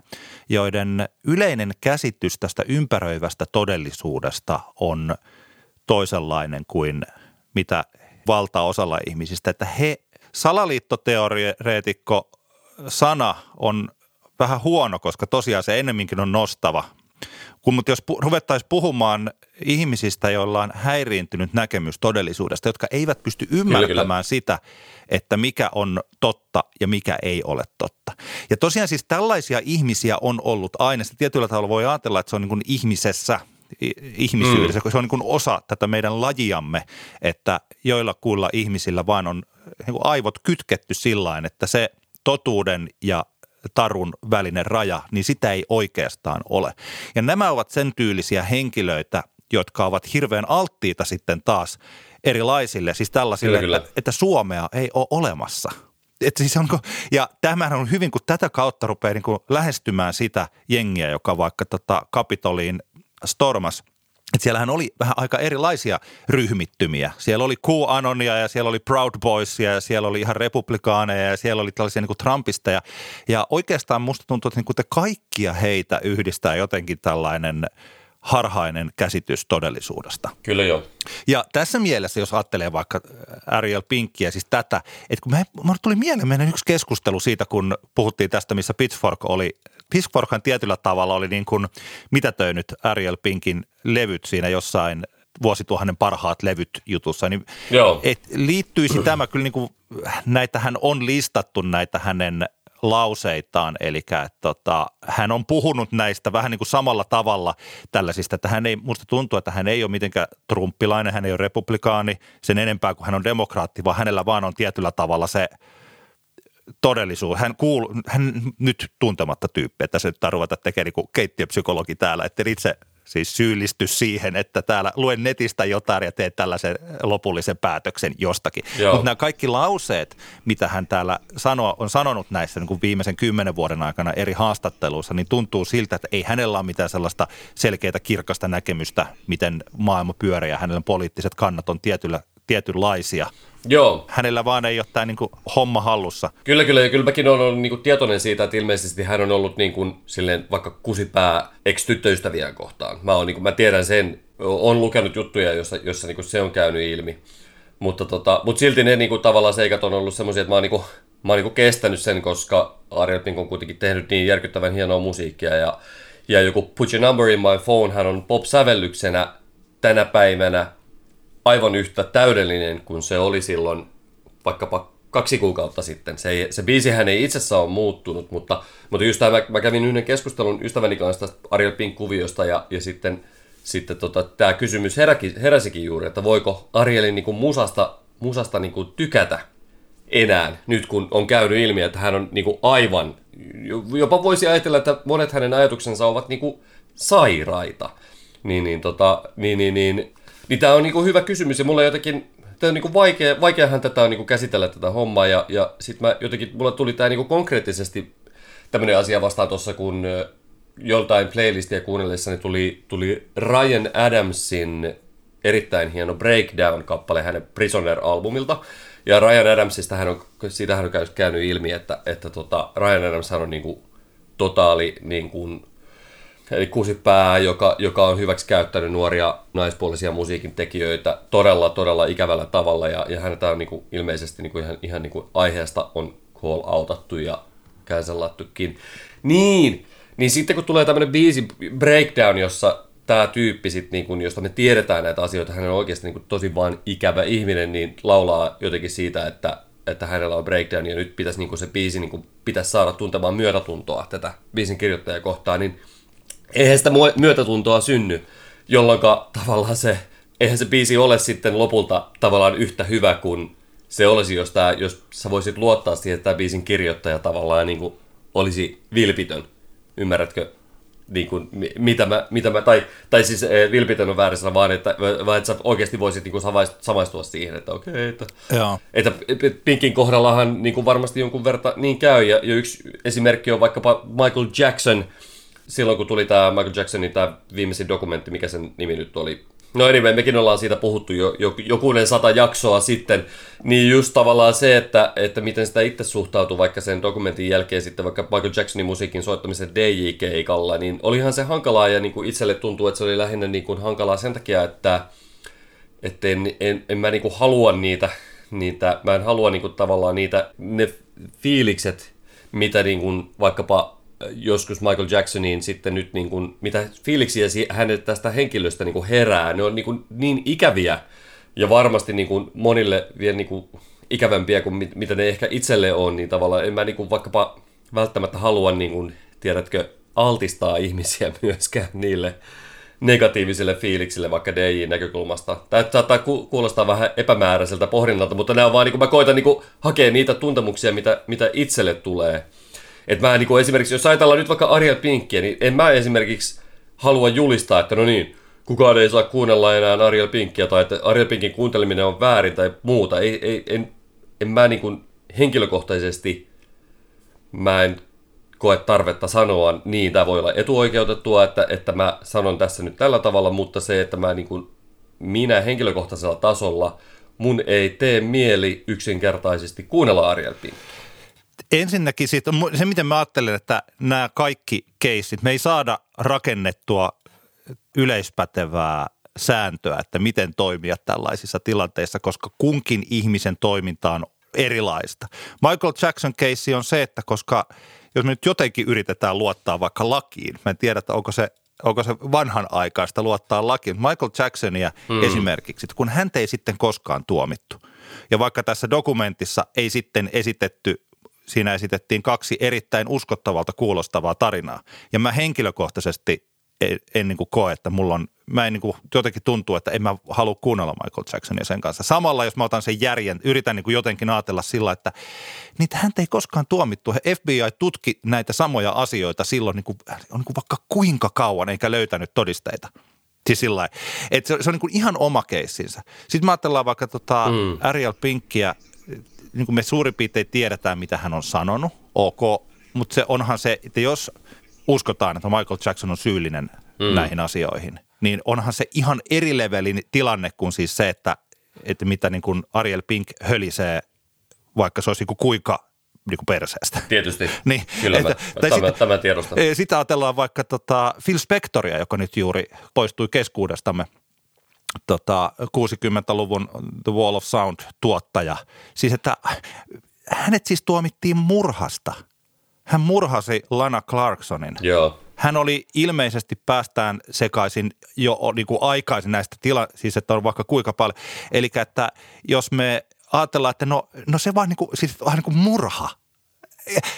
Speaker 2: joiden yleinen käsitys tästä ympäröivästä todellisuudesta on toisenlainen kuin mitä valtaosalla ihmisistä. Että he, salaliittoteoreetikko sana on vähän huono, koska tosiaan se ennemminkin on nostava – kun, mutta jos pu, ruvettaisiin puhumaan ihmisistä, joilla on häiriintynyt näkemys todellisuudesta, jotka eivät pysty ymmärtämään kyllä, kyllä. sitä, että mikä on totta ja mikä ei ole totta. Ja tosiaan siis tällaisia ihmisiä on ollut aina. Sitä tietyllä tavalla voi ajatella, että se on niin kuin ihmisessä ihmisyydessä, mm. se on niin kuin osa tätä meidän lajiamme, että joilla kuilla ihmisillä vaan on niin kuin aivot kytketty sillä että se totuuden ja tarun välinen raja, niin sitä ei oikeastaan ole. Ja nämä ovat sen tyylisiä henkilöitä, jotka ovat hirveän alttiita sitten taas erilaisille, siis tällaisille, kyllä, kyllä. Että, että Suomea ei ole olemassa. Et siis onko, ja tämähän on hyvin, kun tätä kautta rupeaa niin kuin lähestymään sitä jengiä, joka vaikka tota Kapitoliin stormas – että siellähän oli vähän aika erilaisia ryhmittymiä. Siellä oli QAnonia ja siellä oli Proud Boysia ja siellä oli ihan republikaaneja ja siellä oli tällaisia niin kuin Trumpisteja. Ja oikeastaan musta tuntuu, että niin kuin te kaikkia heitä yhdistää jotenkin tällainen harhainen käsitys todellisuudesta.
Speaker 3: Kyllä joo.
Speaker 2: Ja tässä mielessä, jos ajattelee vaikka Ariel Pinkkiä, siis tätä, että kun mä tuli mieleen meidän yksi keskustelu siitä, kun puhuttiin tästä, missä Pitchfork oli Pitchforkhan tietyllä tavalla oli niin kuin mitätöinyt Ariel Pinkin levyt siinä jossain vuosituhannen parhaat levyt jutussa, niin Joo. Et liittyisi tämä kyllä niin kuin, näitähän on listattu näitä hänen lauseitaan, eli että tota, hän on puhunut näistä vähän niin kuin samalla tavalla tällaisista, että hän ei, musta tuntuu, että hän ei ole mitenkään trumpilainen, hän ei ole republikaani sen enempää kuin hän on demokraatti, vaan hänellä vaan on tietyllä tavalla se – todellisuus. Hän, kuul, hän nyt tuntematta tyyppi, että se nyt ruveta tekemään niin keittiöpsykologi täällä, että itse siis syyllisty siihen, että täällä luen netistä jotain ja teet tällaisen lopullisen päätöksen jostakin. Mutta nämä kaikki lauseet, mitä hän täällä sanoo, on sanonut näissä niin kuin viimeisen kymmenen vuoden aikana eri haastatteluissa, niin tuntuu siltä, että ei hänellä ole mitään sellaista selkeää kirkasta näkemystä, miten maailma pyörii ja hänellä poliittiset kannat on tietyllä, tietynlaisia –
Speaker 3: Joo.
Speaker 2: Hänellä vaan ei ole tämä niin homma hallussa.
Speaker 3: Kyllä, kyllä. Ja kyllä mäkin olen ollut niin kuin, tietoinen siitä, että ilmeisesti hän on ollut niin kuin, silleen, vaikka kusipää ex-tyttöystäviä kohtaan. Mä, on, niin kuin, mä tiedän sen, on lukenut juttuja, jossa, jossa niin kuin, se on käynyt ilmi. Mutta, tota, mutta silti ne niin kuin, tavallaan seikat on ollut semmoisia, että mä oon, niin kuin, mä oon niin kuin, kestänyt sen, koska Ariel Pink on kuitenkin tehnyt niin järkyttävän hienoa musiikkia. Ja, ja joku Put Your Number in My Phone, hän on pop-sävellyksenä tänä päivänä aivan yhtä täydellinen kuin se oli silloin vaikkapa kaksi kuukautta sitten. Se, ei, se biisihän ei itsessään ole muuttunut, mutta, mutta just tämä, mä kävin yhden keskustelun ystäväni kanssa tästä Ariel Pink-kuviosta ja, ja sitten, sitten tota, tämä kysymys heräki, heräsikin juuri, että voiko Arielin niin kuin musasta, musasta niin kuin tykätä enää, nyt kun on käynyt ilmi, että hän on niin kuin aivan, jopa voisi ajatella, että monet hänen ajatuksensa ovat niin kuin sairaita. Niin, niin, tota, niin, niin, niin niin tämä on niinku hyvä kysymys ja mulla jotenkin, tämä on niinku vaikea, vaikeahan tätä on niinku käsitellä tätä hommaa ja, ja sitten mä jotenkin, mulla tuli tämä niinku konkreettisesti tämmöinen asia vastaan tuossa, kun joltain playlistia kuunnellessani tuli, tuli Ryan Adamsin erittäin hieno Breakdown-kappale hänen Prisoner-albumilta. Ja Ryan Adamsista hän on, siitä hän on käynyt ilmi, että, että tota, Ryan Adams on niinku totaali niin kuin, eli kusipää, joka, joka on hyväksi käyttänyt nuoria naispuolisia musiikin tekijöitä todella, todella ikävällä tavalla, ja, ja häntä on niin kuin, ilmeisesti niin kuin ihan, ihan niin kuin aiheesta on call outattu ja cancelattukin. Niin, niin sitten kun tulee tämmöinen biisi Breakdown, jossa tämä tyyppi, sit, niin kun, josta me tiedetään näitä asioita, hän on oikeasti niin kun, tosi vain ikävä ihminen, niin laulaa jotenkin siitä, että, että hänellä on breakdown ja nyt pitäisi niin se biisi niin pitäisi saada tuntemaan myötätuntoa tätä biisin kirjoittajaa kohtaan, niin eihän sitä myötätuntoa synny, jolloin tavallaan se, eihän se biisi ole sitten lopulta tavallaan yhtä hyvä kuin se olisi, jos, tää, jos sä voisit luottaa siihen, että tämä biisin kirjoittaja tavallaan niin kuin olisi vilpitön. Ymmärrätkö? Niin kuin, mitä mä, mitä mä, tai, tai siis eh, vilpitön on väärässä, vaan että, vaan että sä oikeasti voisit niin kuin samaistua siihen, että okei, okay, että, Joo. että Pinkin kohdallahan niin kuin varmasti jonkun verran niin käy, ja, ja yksi esimerkki on vaikkapa Michael Jackson, silloin kun tuli tämä Michael Jacksonin tämä viimeisin dokumentti, mikä sen nimi nyt oli, No anyway, mekin ollaan siitä puhuttu jo, jo jokunen sata jaksoa sitten, niin just tavallaan se, että, että miten sitä itse suhtautuu vaikka sen dokumentin jälkeen sitten vaikka Michael Jacksonin musiikin soittamisen DJ-keikalla, niin olihan se hankalaa ja niin kuin itselle tuntuu, että se oli lähinnä niin kuin hankalaa sen takia, että, että en, en, en mä niin kuin halua niitä, niitä, mä en halua niin kuin tavallaan niitä, ne fiilikset, mitä niin kuin vaikkapa joskus Michael Jacksoniin sitten nyt, niin kuin, mitä fiiliksiä hänet tästä henkilöstä niin kuin herää, ne on niin, kuin niin ikäviä ja varmasti niin kuin monille vielä niin kuin ikävämpiä kuin mit, mitä ne ehkä itselle on, niin tavallaan en mä niin kuin vaikkapa välttämättä halua, niin kuin, tiedätkö, altistaa ihmisiä [LAUGHS] myöskään niille, negatiiviselle fiilikselle vaikka DJ näkökulmasta. Tämä saattaa ku- kuulostaa vähän epämääräiseltä pohdinnalta, mutta nämä on vaan, niin kuin mä koitan niin kuin, hakea niitä tuntemuksia, mitä, mitä itselle tulee. Et mä niin esimerkiksi, jos ajatellaan nyt vaikka Ariel Pinkkiä, niin en mä esimerkiksi halua julistaa, että no niin, kukaan ei saa kuunnella enää Ariel Pinkkiä, tai että Ariel Pinkin kuunteleminen on väärin tai muuta. Ei, ei, en, en mä niin kuin henkilökohtaisesti, mä en koe tarvetta sanoa niin, tämä voi olla etuoikeutettua, että, että mä sanon tässä nyt tällä tavalla, mutta se, että mä niin kuin, minä henkilökohtaisella tasolla, mun ei tee mieli yksinkertaisesti kuunnella Ariel Pinkkiä.
Speaker 2: Ensinnäkin siitä, se, miten mä ajattelen, että nämä kaikki keissit, me ei saada rakennettua yleispätevää sääntöä, että miten toimia tällaisissa tilanteissa, koska kunkin ihmisen toiminta on erilaista. Michael Jackson keissi on se, että koska jos me nyt jotenkin yritetään luottaa vaikka lakiin, mä en tiedä, että onko se onko se vanhanaikaista luottaa lakiin. Michael Jacksonia mm. esimerkiksi, kun hän ei sitten koskaan tuomittu. Ja vaikka tässä dokumentissa ei sitten esitetty siinä esitettiin kaksi erittäin uskottavalta kuulostavaa tarinaa. Ja mä henkilökohtaisesti en, en niin kuin koe, että mulla on, mä en niin kuin, jotenkin tuntuu, että en mä halua kuunnella Michael Jacksonia sen kanssa. Samalla jos mä otan sen järjen, yritän niin kuin jotenkin ajatella sillä, että niitä hän ei koskaan tuomittu. FBI tutki näitä samoja asioita silloin niin kuin, on niin kuin vaikka kuinka kauan eikä löytänyt todisteita. Siis sillä että se, se on niin kuin ihan oma keissinsä. Sitten mä ajatellaan vaikka tota mm. Ariel Pinkkiä, niin kuin me suurin piirtein tiedetään, mitä hän on sanonut, ok, mutta se onhan se, että jos uskotaan, että Michael Jackson on syyllinen mm. näihin asioihin, niin onhan se ihan eri levelin tilanne kuin siis se, että, että mitä niin kuin Ariel Pink hölisee, vaikka se olisi niin kuin kuinka niin kuin perseestä.
Speaker 3: Tietysti, [LAUGHS] niin, kyllä että, mä, tai tämä, sit, tämä tiedostan.
Speaker 2: Sitä ajatellaan vaikka tota Phil Spectoria, joka nyt juuri poistui keskuudestamme – tota, 60-luvun The Wall of Sound-tuottaja. Siis että hänet siis tuomittiin murhasta. Hän murhasi Lana Clarksonin.
Speaker 3: Joo.
Speaker 2: Hän oli ilmeisesti päästään sekaisin jo niin kuin aikaisin näistä tila, siis että on vaikka kuinka paljon. Eli että jos me ajatellaan, että no, no se vaan niin kuin, siis vähän niin kuin murha –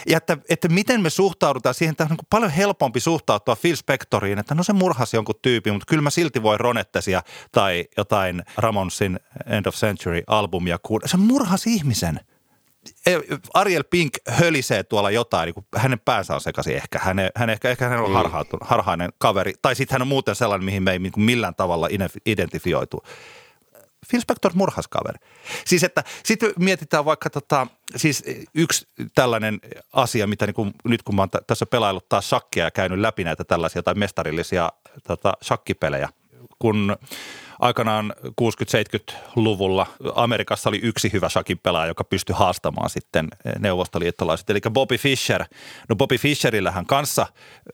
Speaker 2: ja että, että miten me suhtaudutaan siihen, että on niin paljon helpompi suhtautua Phil Spectoriin, että no se murhasi jonkun tyypin, mutta kyllä mä silti voi Ronettesia tai jotain Ramonsin End of Century-albumia kuulla. Se murhasi ihmisen. E, Ariel Pink hölisee tuolla jotain, niin kuin hänen päänsä on sekaisin ehkä. Hän, hän ehkä, ehkä hän on mm. harhainen kaveri. Tai sitten hän on muuten sellainen, mihin me ei niin millään tavalla identifioitu. Phil Spector murhaskaveri. Siis että sitten mietitään vaikka tota, siis yksi tällainen asia, mitä niin kuin, nyt kun mä oon t- tässä pelaillut taas shakkia ja käynyt läpi näitä tällaisia tai mestarillisia tota, shakkipelejä, kun aikanaan 60-70-luvulla Amerikassa oli yksi hyvä shakin pelaaja, joka pystyi haastamaan sitten neuvostoliittolaiset, eli Bobby Fischer. No Bobby Fischerillähän kanssa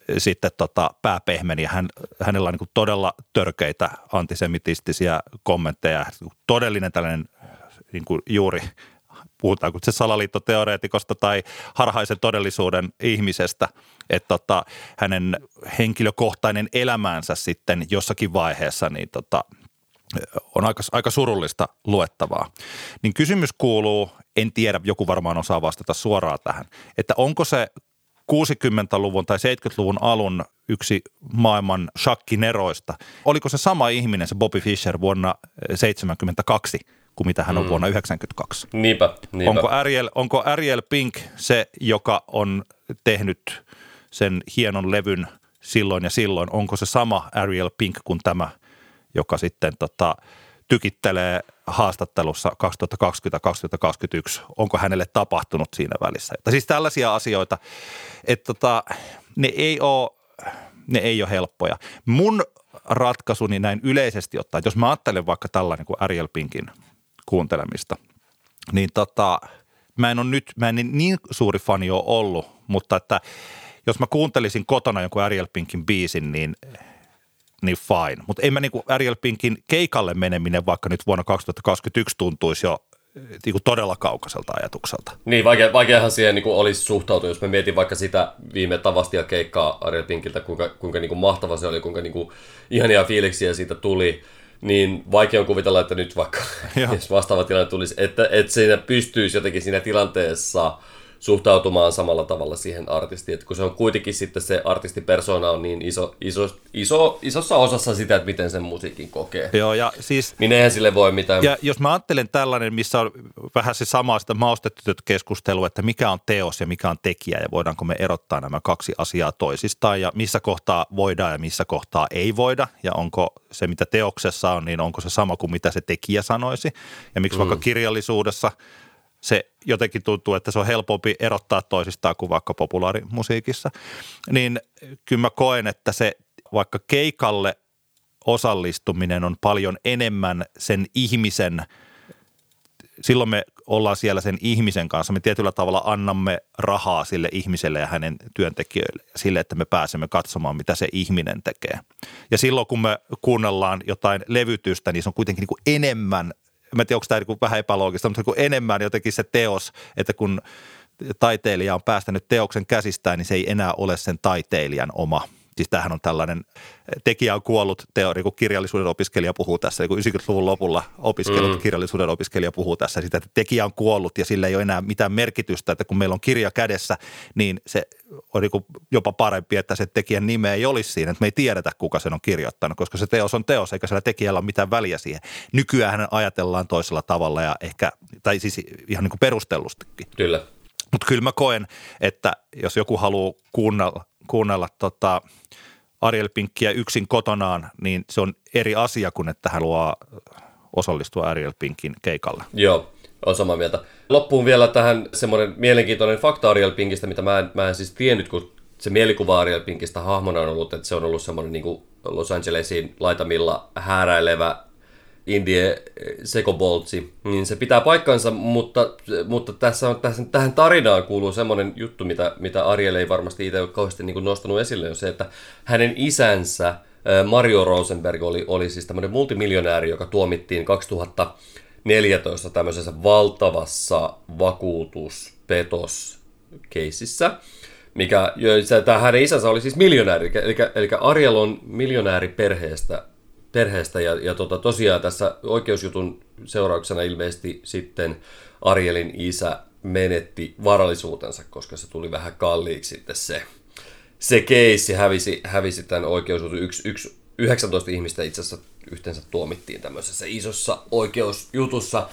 Speaker 2: eh, sitten tota pääpehmeni ja hän, hänellä on niin todella törkeitä antisemitistisiä kommentteja, todellinen tällainen niin kuin juuri puhutaanko se salaliittoteoreetikosta tai harhaisen todellisuuden ihmisestä, että tota, hänen henkilökohtainen elämäänsä sitten jossakin vaiheessa niin tota, on aika, aika surullista luettavaa. Niin kysymys kuuluu, en tiedä, joku varmaan osaa vastata suoraan tähän, että onko se 60-luvun tai 70-luvun alun yksi maailman shakkineroista. Oliko se sama ihminen, se Bobby Fischer vuonna 1972, kuin mitä hän on mm. vuonna 1992?
Speaker 3: Niinpä, niinpä.
Speaker 2: Onko, Ariel, onko Ariel Pink se, joka on tehnyt sen hienon levyn silloin ja silloin? Onko se sama Ariel Pink kuin tämä – joka sitten tota, tykittelee haastattelussa 2020-2021, onko hänelle tapahtunut siinä välissä. Tai siis tällaisia asioita, että tota, ne ei ole ne ei ole helppoja. Mun ratkaisuni näin yleisesti ottaa, että jos mä ajattelen vaikka tällainen kuin Ariel Pinkin kuuntelemista, niin tota, mä en ole nyt, mä en niin suuri fani ole ollut, mutta että jos mä kuuntelisin kotona jonkun Ariel Pinkin biisin, niin niin fine. Mutta en mä niinku Ariel Pinkin keikalle meneminen vaikka nyt vuonna 2021 tuntuisi jo niin kuin todella kaukaiselta ajatukselta.
Speaker 3: Niin, vaikea, vaikeahan siihen niin kuin olisi suhtautua, jos mä mietin vaikka sitä viime Tavastia keikkaa Ariel Pinkiltä, kuinka, kuinka niin kuin mahtava se oli, kuinka niin kuin ihania fiiliksiä siitä tuli, niin vaikea on kuvitella, että nyt vaikka, jos [LAUGHS] vastaava tilanne tulisi, että, että siinä pystyisi jotenkin siinä tilanteessa suhtautumaan samalla tavalla siihen artistiin. Että kun se on kuitenkin sitten se artistipersona on niin iso, iso, iso, isossa osassa sitä, että miten sen musiikin kokee.
Speaker 2: Joo, ja siis...
Speaker 3: Niin eihän sille voi mitään.
Speaker 2: Ja jos mä ajattelen tällainen, missä on vähän se sama sitä maustettyt keskustelu, että mikä on teos ja mikä on tekijä ja voidaanko me erottaa nämä kaksi asiaa toisistaan ja missä kohtaa voidaan ja missä kohtaa ei voida ja onko se, mitä teoksessa on, niin onko se sama kuin mitä se tekijä sanoisi ja miksi mm. vaikka kirjallisuudessa – se jotenkin tuntuu, että se on helpompi erottaa toisistaan kuin vaikka populaarimusiikissa, niin kyllä mä koen, että se vaikka keikalle osallistuminen on paljon enemmän sen ihmisen, silloin me ollaan siellä sen ihmisen kanssa, me tietyllä tavalla annamme rahaa sille ihmiselle ja hänen työntekijöille sille, että me pääsemme katsomaan, mitä se ihminen tekee. Ja silloin, kun me kuunnellaan jotain levytystä, niin se on kuitenkin niin kuin enemmän mä en tiedä, onko tämä niin vähän epäloogista, mutta kun enemmän jotenkin se teos, että kun taiteilija on päästänyt teoksen käsistään, niin se ei enää ole sen taiteilijan oma. Siis tämähän on tällainen, tekijä on kuollut teori, kun kirjallisuuden opiskelija puhuu tässä, kun 90-luvun lopulla opiskellut mm. kirjallisuuden opiskelija puhuu tässä sitä, että tekijä on kuollut ja sillä ei ole enää mitään merkitystä, että kun meillä on kirja kädessä, niin se on niin jopa parempi, että se tekijän nime ei olisi siinä, että me ei tiedetä, kuka sen on kirjoittanut, koska se teos on teos, eikä sillä tekijällä ole mitään väliä siihen. Nykyään ajatellaan toisella tavalla ja ehkä, tai siis ihan niin kuin perustellustikin.
Speaker 3: Kyllä.
Speaker 2: Mutta kyllä mä koen, että jos joku haluaa kuunnella, kuunnella tota Ariel Pinkkiä yksin kotonaan, niin se on eri asia kuin että haluaa osallistua Ariel Pinkin keikalle.
Speaker 3: Joo, on samaa mieltä. Loppuun vielä tähän semmoinen mielenkiintoinen fakta Ariel Pinkistä, mitä mä en, mä en siis tiennyt, kun se mielikuva Ariel Pinkistä hahmona on ollut, että se on ollut semmoinen niin Los Angelesin laitamilla hääräilevä indie sekoboltsi, niin se pitää paikkansa, mutta, mutta tässä on, tässä, tähän tarinaan kuuluu semmoinen juttu, mitä, mitä Ariel ei varmasti itse ole kauheasti niin nostanut esille, on se, että hänen isänsä Mario Rosenberg oli, oli siis tämmöinen multimiljonääri, joka tuomittiin 2014 tämmöisessä valtavassa vakuutuspetoskeisissä, mikä, tämä hänen isänsä oli siis miljonääri, eli, eli Ariel on miljonääri perheestä perheestä. Ja, ja tota, tosiaan tässä oikeusjutun seurauksena ilmeisesti sitten Arielin isä menetti varallisuutensa, koska se tuli vähän kalliiksi sitten se, se keissi, hävisi, hävisi tämän oikeusjutun. Yksi, yksi, 19 ihmistä itse asiassa yhteensä tuomittiin tämmöisessä isossa oikeusjutussa.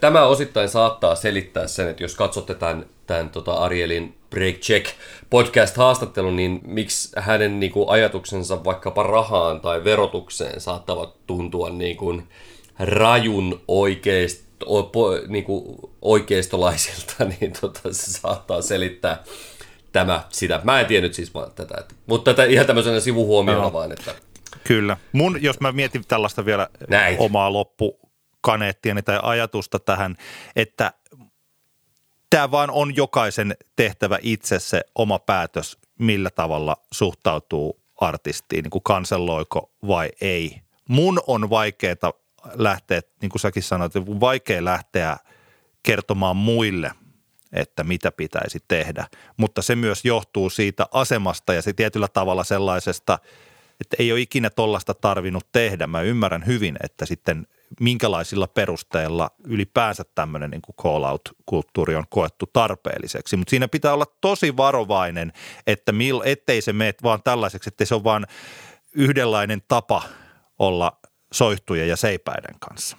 Speaker 3: Tämä osittain saattaa selittää sen, että jos katsotte tämän, tämän tota Arielin Break Check podcast-haastattelun, niin miksi hänen niin kuin, ajatuksensa vaikkapa rahaan tai verotukseen saattavat tuntua niin kuin, rajun oikeist, o, po, niin kuin, oikeistolaisilta, [LAUGHS] niin tota, se saattaa selittää tämä sitä. Mä en tiennyt siis vaan tätä, että, mutta tätä ihan tämmöisenä sivuhuomiona no. vaan, että
Speaker 2: Kyllä. Mun, jos mä mietin tällaista vielä Näin. omaa loppukaneettiani tai ajatusta tähän, että tämä vaan on jokaisen tehtävä itse se oma päätös, millä tavalla suhtautuu artistiin, niin kuin kanselloiko vai ei. Mun on vaikeaa lähteä, niin kuin säkin sanoit, vaikea lähteä kertomaan muille, että mitä pitäisi tehdä, mutta se myös johtuu siitä asemasta ja se tietyllä tavalla sellaisesta, että ei ole ikinä tollasta tarvinnut tehdä. Mä ymmärrän hyvin, että sitten minkälaisilla perusteilla ylipäänsä tämmöinen niin kuin call-out-kulttuuri on koettu tarpeelliseksi. Mutta siinä pitää olla tosi varovainen, että mil, ettei se mene vaan tällaiseksi, että se on vaan yhdenlainen tapa olla soihtujen ja seipäiden kanssa.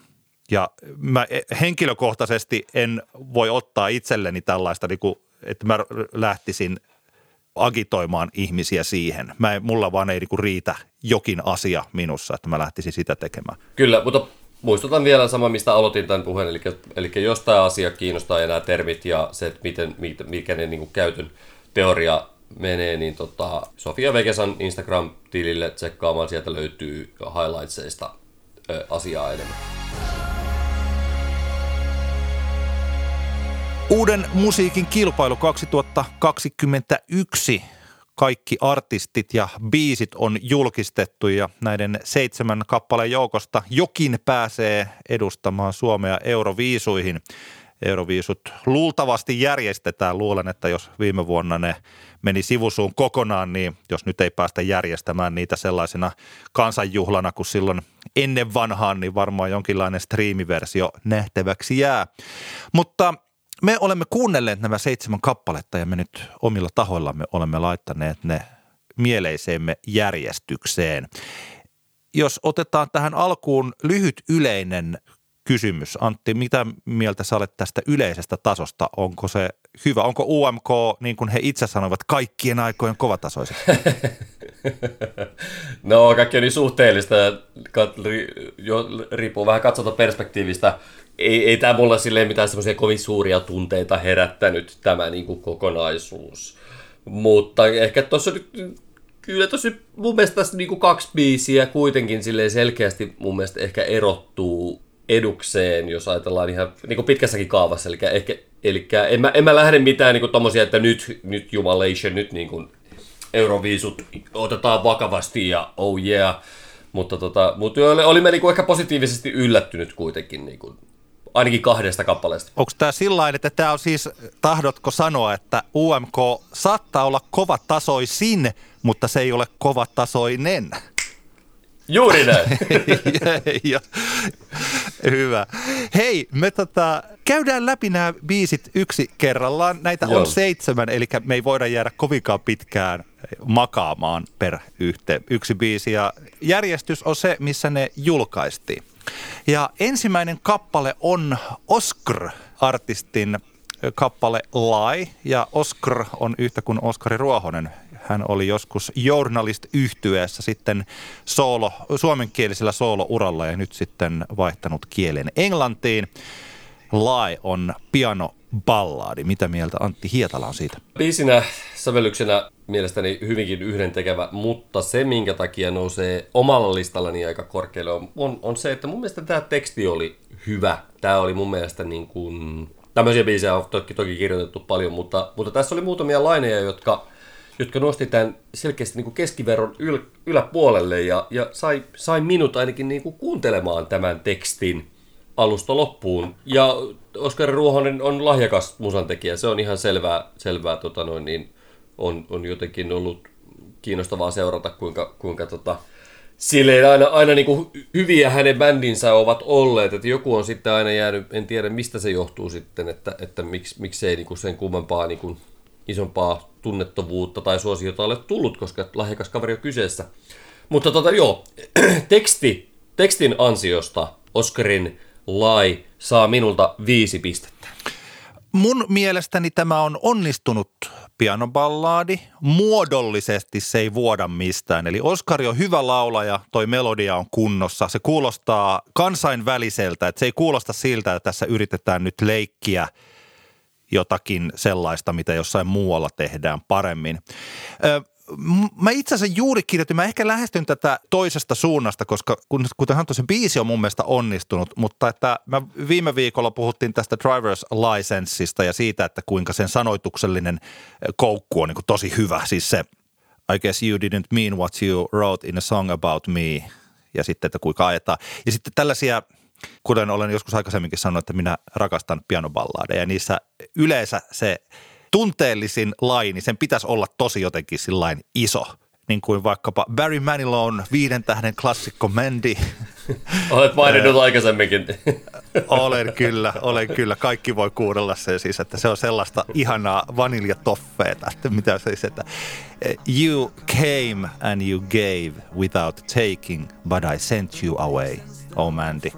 Speaker 2: Ja mä henkilökohtaisesti en voi ottaa itselleni tällaista, niin kuin, että mä lähtisin agitoimaan ihmisiä siihen. Mä mulla vaan ei niin riitä jokin asia minussa, että mä lähtisin sitä tekemään.
Speaker 3: Kyllä, mutta muistutan vielä sama, mistä aloitin tämän puheen, eli, eli jos tämä asia kiinnostaa ja nämä termit ja se, että miten, mikä ne niin käytön teoria menee, niin tota, Sofia Vegesan Instagram-tilille tsekkaamaan, sieltä löytyy highlightseista ö, asiaa enemmän.
Speaker 2: Uuden musiikin kilpailu 2021 kaikki artistit ja biisit on julkistettu ja näiden seitsemän kappaleen joukosta jokin pääsee edustamaan Suomea Euroviisuihin. Euroviisut luultavasti järjestetään. Luulen, että jos viime vuonna ne meni sivusuun kokonaan, niin jos nyt ei päästä järjestämään niitä sellaisena kansanjuhlana kuin silloin ennen vanhaan, niin varmaan jonkinlainen striimiversio nähtäväksi jää. Mutta me olemme kuunnelleet nämä seitsemän kappaletta ja me nyt omilla tahoillamme olemme laittaneet ne mieleiseemme järjestykseen. Jos otetaan tähän alkuun lyhyt yleinen kysymys. Antti, mitä mieltä sä olet tästä yleisestä tasosta? Onko se hyvä? Onko UMK, niin kuin he itse sanoivat, kaikkien aikojen kovatasoiset? [LAUGHS]
Speaker 3: no, kaikki on niin suhteellista riippuu vähän katsota perspektiivistä. Ei, ei tämä mulle silleen mitään semmoisia kovin suuria tunteita herättänyt tämä niin kuin kokonaisuus. Mutta ehkä tuossa nyt kyllä tosi mun mielestä tässä niin kuin kaksi biisiä kuitenkin silleen selkeästi mun mielestä ehkä erottuu edukseen, jos ajatellaan ihan niin kuin pitkässäkin kaavassa. Eli, ehkä, eli en, mä, en mä lähde mitään niin kuin tommosia, että nyt, nyt Jumalation, nyt niin kuin Euroviisut otetaan vakavasti ja oh yeah. Mutta, tota, mutta olimme niin kuin ehkä positiivisesti yllättynyt kuitenkin niin kuin, ainakin kahdesta kappaleesta.
Speaker 2: Onko tämä sillä että tämä on siis, tahdotko sanoa, että UMK saattaa olla kova tasoisin, mutta se ei ole kova tasoinen?
Speaker 3: Juuri näin. [LAUGHS]
Speaker 2: hyvä. Hei, me tota, käydään läpi nämä biisit yksi kerrallaan. Näitä Joo. on seitsemän, eli me ei voida jäädä kovinkaan pitkään makaamaan per yhteen, yksi biisi. Ja järjestys on se, missä ne julkaistiin. Ja ensimmäinen kappale on Oscar-artistin kappale Lai, ja Oscar on yhtä kuin Oskari Ruohonen hän oli joskus journalist yhtyeessä sitten soolo, suomenkielisellä soolouralla ja nyt sitten vaihtanut kielen englantiin. Lai on piano ballaadi. Mitä mieltä Antti Hietala on siitä?
Speaker 3: Biisinä, sävellyksenä mielestäni hyvinkin yhdentekevä, mutta se, minkä takia nousee omalla listallani aika korkealle, on, on, on se, että mun mielestä tämä teksti oli hyvä. Tämä oli mun mielestä niin kuin... Tämmöisiä biisejä on toki, toki kirjoitettu paljon, mutta, mutta tässä oli muutamia laineja, jotka jotka nosti tämän selkeästi niin kuin keskiverron yl, yläpuolelle ja, ja sai, sai minut ainakin niin kuin kuuntelemaan tämän tekstin alusta loppuun. Ja Oskari Ruohonen on lahjakas musantekijä, se on ihan selvää, selvää tota noin, niin on, on jotenkin ollut kiinnostavaa seurata, kuinka, kuinka tota, silleen aina, aina niin kuin hyviä hänen bändinsä ovat olleet, että joku on sitten aina jäänyt, en tiedä mistä se johtuu sitten, että, että miksi, miksei niin kuin sen kummempaa niin kuin isompaa tunnettavuutta tai suosiota ole tullut, koska lahjakas kaveri on kyseessä. Mutta tota, joo, [CLEARS THROAT] teksti, tekstin ansiosta Oscarin lai saa minulta viisi pistettä.
Speaker 2: Mun mielestäni tämä on onnistunut pianoballaadi. Muodollisesti se ei vuoda mistään. Eli Oskari on hyvä laulaja, toi melodia on kunnossa. Se kuulostaa kansainväliseltä, että se ei kuulosta siltä, että tässä yritetään nyt leikkiä – jotakin sellaista, mitä jossain muualla tehdään paremmin. Mä itse asiassa juuri kirjoitin, mä ehkä lähestyn tätä toisesta suunnasta, koska kuten sanottu, se biisi on mun mielestä onnistunut, mutta että mä viime viikolla puhuttiin tästä driver's licenseista ja siitä, että kuinka sen sanoituksellinen koukku on niin kuin tosi hyvä. Siis se I guess you didn't mean what you wrote in a song about me ja sitten, että kuinka ajetaan. Ja sitten tällaisia – kuten olen joskus aikaisemminkin sanonut, että minä rakastan pianoballadeja ja niissä yleensä se tunteellisin laini, sen pitäisi olla tosi jotenkin sillain iso – niin kuin vaikkapa Barry Manilon viiden tähden klassikko Mandy. [LAUGHS]
Speaker 3: Olet maininnut aikaisemminkin. [LAUGHS]
Speaker 2: olen kyllä, olen kyllä. Kaikki voi kuunnella se siis, että se on sellaista ihanaa vaniljatoffeeta, että mitä se siis, että you came and you gave without taking, but I sent you away – Oh Mandy.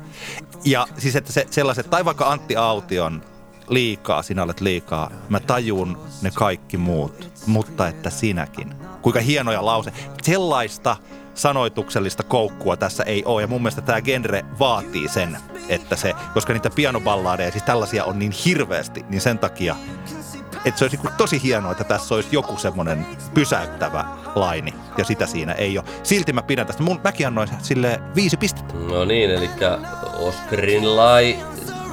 Speaker 2: Ja siis että se, sellaiset, tai vaikka Antti Aution liikaa, sinä olet liikaa, mä tajun ne kaikki muut, mutta että sinäkin. Kuinka hienoja lause. Sellaista sanoituksellista koukkua tässä ei ole. Ja mun mielestä tämä genre vaatii sen, että se, koska niitä pianoballadeja, siis tällaisia on niin hirveästi, niin sen takia että se olisi niinku tosi hienoa, että tässä olisi joku semmoinen pysäyttävä laini, ja sitä siinä ei ole. Silti mä pidän tästä. Mun, mäkin annoin sille viisi pistettä.
Speaker 3: No niin, eli Oscarin lai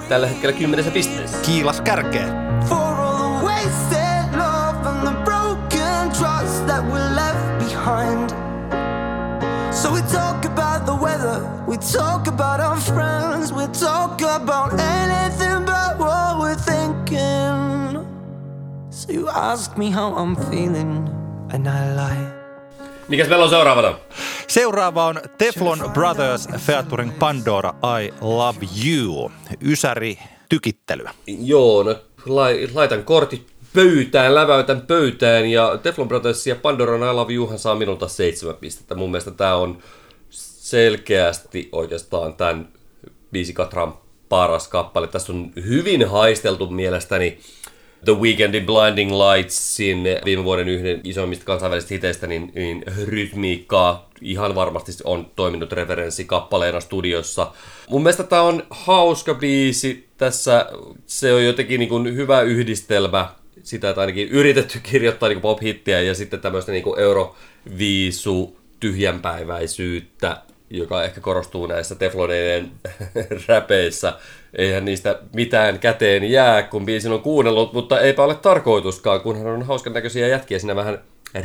Speaker 3: tällä hetkellä kymmenessä pisteessä.
Speaker 2: Kiilas kärkeen. So we talk about the weather, we talk about our friends, we talk about anything but what we're thinking. So you ask me how I'm feeling, and I lie.
Speaker 3: Mikäs meillä on seuraavana?
Speaker 2: Seuraava on Teflon Brothers featuring Pandora I Love You. Ysäri tykittelyä.
Speaker 3: Joo, no lai, laitan kortit pöytään, läväytän pöytään ja Teflon Brothers ja Pandoran I Love Youhan saa minulta seitsemän pistettä. Mun mielestä tämä on selkeästi oikeastaan tämän biisi Katran paras kappale. Tässä on hyvin haisteltu mielestäni The Weekendin Blinding Lightsin viime vuoden yhden isoimmista kansainvälisistä hiteistä, niin, niin rytmiikkaa ihan varmasti on toiminut referenssikappaleena studiossa. Mun mielestä tämä on hauska biisi. Tässä se on jotenkin niin kuin hyvä yhdistelmä sitä, että ainakin yritetty kirjoittaa niin pop-hittiä ja sitten tämmöistä niin euroviisu tyhjänpäiväisyyttä joka ehkä korostuu näissä Tefloneiden [LAUGHS] räpeissä. Eihän niistä mitään käteen jää, kun biisin on kuunnellut, mutta eipä ole tarkoituskaan, kunhan on hauskan näköisiä jätkiä siinä vähän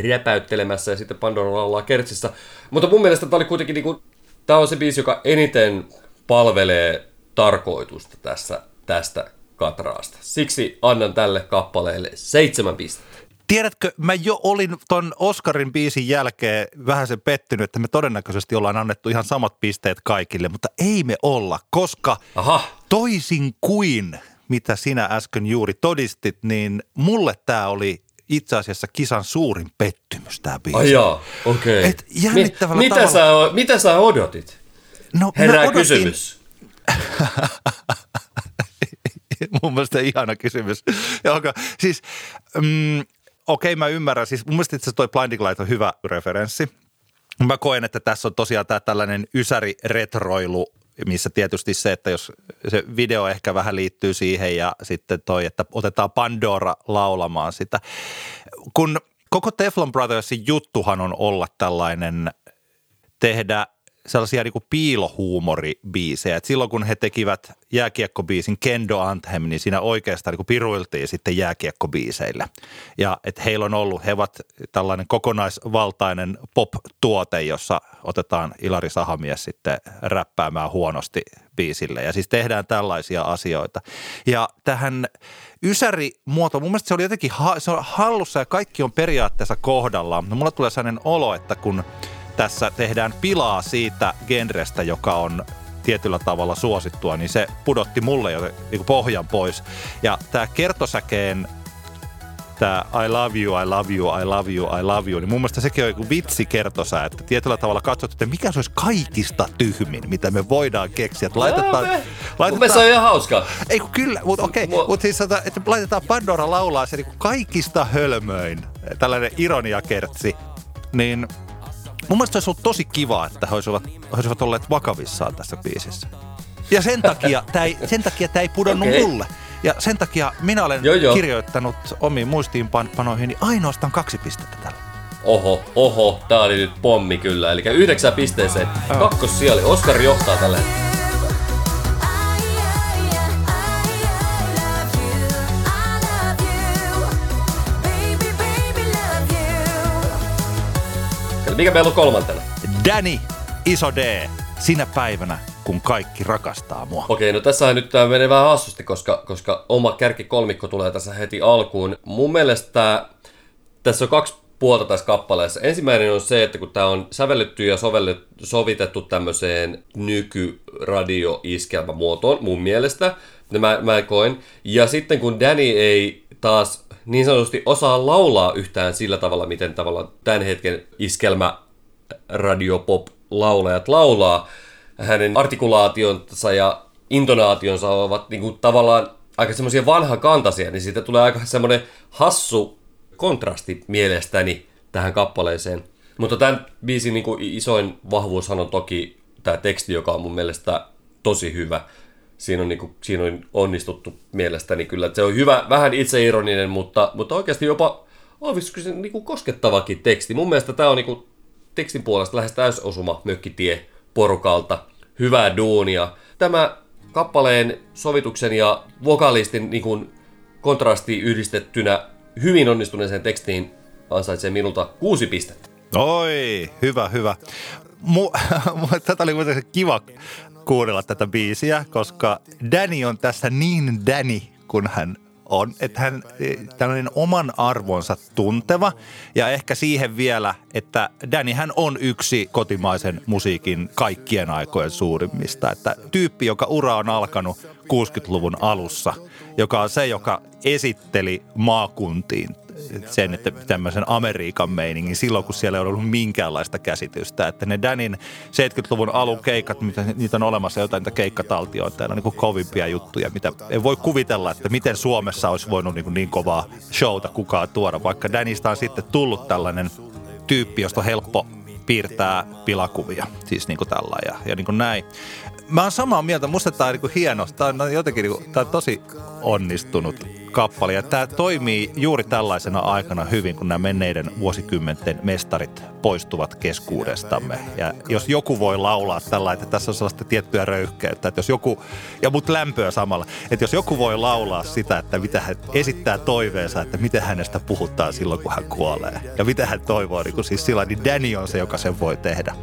Speaker 3: räpäyttelemässä ja sitten Pandora laulaa kertsissä. Mutta mun mielestä tämä oli kuitenkin niinku, tämä on se biisi, joka eniten palvelee tarkoitusta tässä, tästä katraasta. Siksi annan tälle kappaleelle seitsemän pistettä.
Speaker 2: Tiedätkö, mä jo olin ton Oscarin biisin jälkeen vähän sen pettynyt, että me todennäköisesti ollaan annettu ihan samat pisteet kaikille, mutta ei me olla, koska
Speaker 3: Aha.
Speaker 2: toisin kuin mitä sinä äsken juuri todistit, niin mulle tämä oli itse asiassa kisan suurin pettymys tämä biisi.
Speaker 3: Ai jaa, okei.
Speaker 2: Et jännittävällä
Speaker 3: mitä,
Speaker 2: tavalla-
Speaker 3: sä, mitä sä odotit?
Speaker 2: No,
Speaker 3: Herää
Speaker 2: odotin-
Speaker 3: kysymys. [LAUGHS]
Speaker 2: mun mielestä ihana kysymys. Joka, siis, mm, okei mä ymmärrän, siis mun mielestä itse toi Blinding Light on hyvä referenssi. Mä koen, että tässä on tosiaan tää tällainen ysäri-retroilu, missä tietysti se, että jos se video ehkä vähän liittyy siihen ja sitten toi, että otetaan Pandora laulamaan sitä. Kun koko Teflon Brothersin juttuhan on olla tällainen tehdä sellaisia niin piilohuumoribiisejä. Et silloin kun he tekivät jääkiekkobiisin Kendo Anthem, niin siinä oikeastaan niin piruiltiin sitten jääkiekkobiiseillä. Ja että heillä on ollut, he ovat tällainen kokonaisvaltainen pop-tuote, jossa otetaan Ilari Sahamies sitten räppäämään huonosti biisille. Ja siis tehdään tällaisia asioita. Ja tähän Ysäri-muoto, mun mielestä se oli jotenkin ha- se on hallussa ja kaikki on periaatteessa kohdallaan. No mulla tulee sellainen olo, että kun tässä tehdään pilaa siitä genrestä, joka on tietyllä tavalla suosittua, niin se pudotti mulle jo niin pohjan pois. Ja tämä kertosäkeen tämä I love you, I love you, I love you, I love you, niin mun mielestä sekin on joku vitsi kertosää, että tietyllä tavalla katsot, että mikä se olisi kaikista tyhmin, mitä me voidaan keksiä. Että laitetaan,
Speaker 3: Mun mielestä se on ihan hauska.
Speaker 2: ei kun kyllä, mutta okei,
Speaker 3: Mua-
Speaker 2: mutta siis että, että laitetaan Pandora laulaa se niin kaikista hölmöin, tällainen ironiakertsi, niin mun mielestä olisi ollut tosi kiva, että he olisivat, he olisivat olleet vakavissaan tässä biisissä. Ja sen takia tämä ei, sen takia tää ei pudonnut
Speaker 3: Okei.
Speaker 2: mulle. Ja sen takia minä olen
Speaker 3: Joo, joo.
Speaker 2: kirjoittanut omiin muistiinpanoihin ainoastaan kaksi pistettä tällä.
Speaker 3: Oho, oho, tää oli nyt pommi kyllä. Eli yhdeksän pisteeseen. Kakkos siellä. Oskar johtaa tällä hetkellä. Mikä meillä on kolmantena?
Speaker 2: Danny, iso D, sinä päivänä, kun kaikki rakastaa mua.
Speaker 3: Okei, no tässä nyt tämä menee vähän hassusti, koska, koska oma kärki kolmikko tulee tässä heti alkuun. Mun mielestä tässä on kaksi puolta tässä kappaleessa. Ensimmäinen on se, että kun tämä on sävelletty ja sovellettu, sovitettu tämmöiseen nykyradioiskelmämuotoon, mun mielestä, mä, mä koen. Ja sitten kun Danny ei taas niin sanotusti osaa laulaa yhtään sillä tavalla, miten tavallaan tämän hetken iskelmä radiopop laulajat laulaa, hänen artikulaationsa ja intonaationsa ovat niin kuin tavallaan aika semmoisia vanhakantaisia, niin siitä tulee aika semmoinen hassu kontrasti mielestäni tähän kappaleeseen. Mutta tämän biisin niin kuin isoin vahvuushan on toki tämä teksti, joka on mun mielestä tosi hyvä. Siinä on, niin kuin, siinä on onnistuttu mielestäni kyllä. Se on hyvä, vähän itseironinen, mutta, mutta oikeasti jopa olisiko se niin kuin koskettavakin teksti. Mun mielestä tämä on niin kuin tekstin puolesta lähes täysosuma mökkitie porukalta. Hyvää duunia. Tämä kappaleen sovituksen ja vokalistin niin kuin kontrasti yhdistettynä hyvin onnistuneeseen tekstiin ansaitsee minulta kuusi pistettä.
Speaker 2: Oi, hyvä, hyvä. Mu, [LAUGHS] tätä oli kiva kuunnella tätä biisiä, koska Danny on tässä niin Danny, kun hän on, että hän tällainen oman arvonsa tunteva ja ehkä siihen vielä, että Danny hän on yksi kotimaisen musiikin kaikkien aikojen suurimmista. Että tyyppi, joka ura on alkanut 60-luvun alussa, joka on se, joka esitteli maakuntiin sen, että tämmöisen Amerikan meiningin silloin, kun siellä ei ollut minkäänlaista käsitystä. Että ne Danin 70-luvun alun keikat, mitä, niitä on olemassa jotain niitä keikkataltioita, ne on niin kovimpia juttuja, mitä ei voi kuvitella, että miten Suomessa olisi voinut niin, niin kovaa showta kukaan tuoda, vaikka Danista on sitten tullut tällainen tyyppi, josta on helppo piirtää pilakuvia, siis niin kuin tällä ja, ja niin kuin näin. Mä oon samaa mieltä, musta tää on niin kuin hieno, tää on jotenkin niin kuin, tää on tosi onnistunut kappale. Ja tämä toimii juuri tällaisena aikana hyvin, kun nämä menneiden vuosikymmenten mestarit poistuvat keskuudestamme. Ja jos joku voi laulaa tällä, että tässä on sellaista tiettyä röyhkeyttä, että jos joku, ja mut lämpöä samalla, että jos joku voi laulaa sitä, että mitä hän esittää toiveensa, että miten hänestä puhutaan silloin, kun hän kuolee. Ja mitä hän toivoo, niin kun siis sillä, niin Danny on se, joka sen voi tehdä.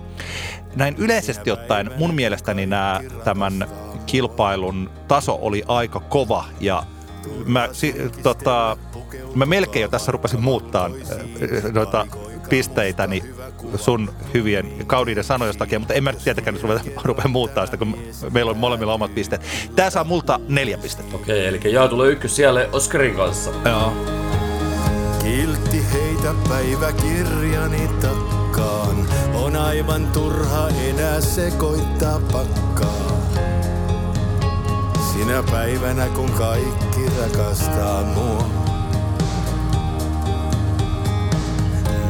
Speaker 2: Näin yleisesti ottaen mun mielestäni nämä, tämän kilpailun taso oli aika kova ja mä, si, tota, mä melkein jo tässä rupesin muuttaa äh, noita pisteitäni sun hyvien kauniiden sanojen takia, mutta en mä tietenkään nyt rupea, rupea muuttaa sitä, kun meillä on molemmilla omat pisteet. Tää saa multa neljä pistettä.
Speaker 3: Okei, eli Jaa tulee ykkös siellä Oscarin kanssa.
Speaker 2: Joo.
Speaker 4: Kiltti heitä päiväkirjani takkaan. On aivan turha enää sekoittaa pakkaa. Sinä päivänä kun kaikki rakastaa mua.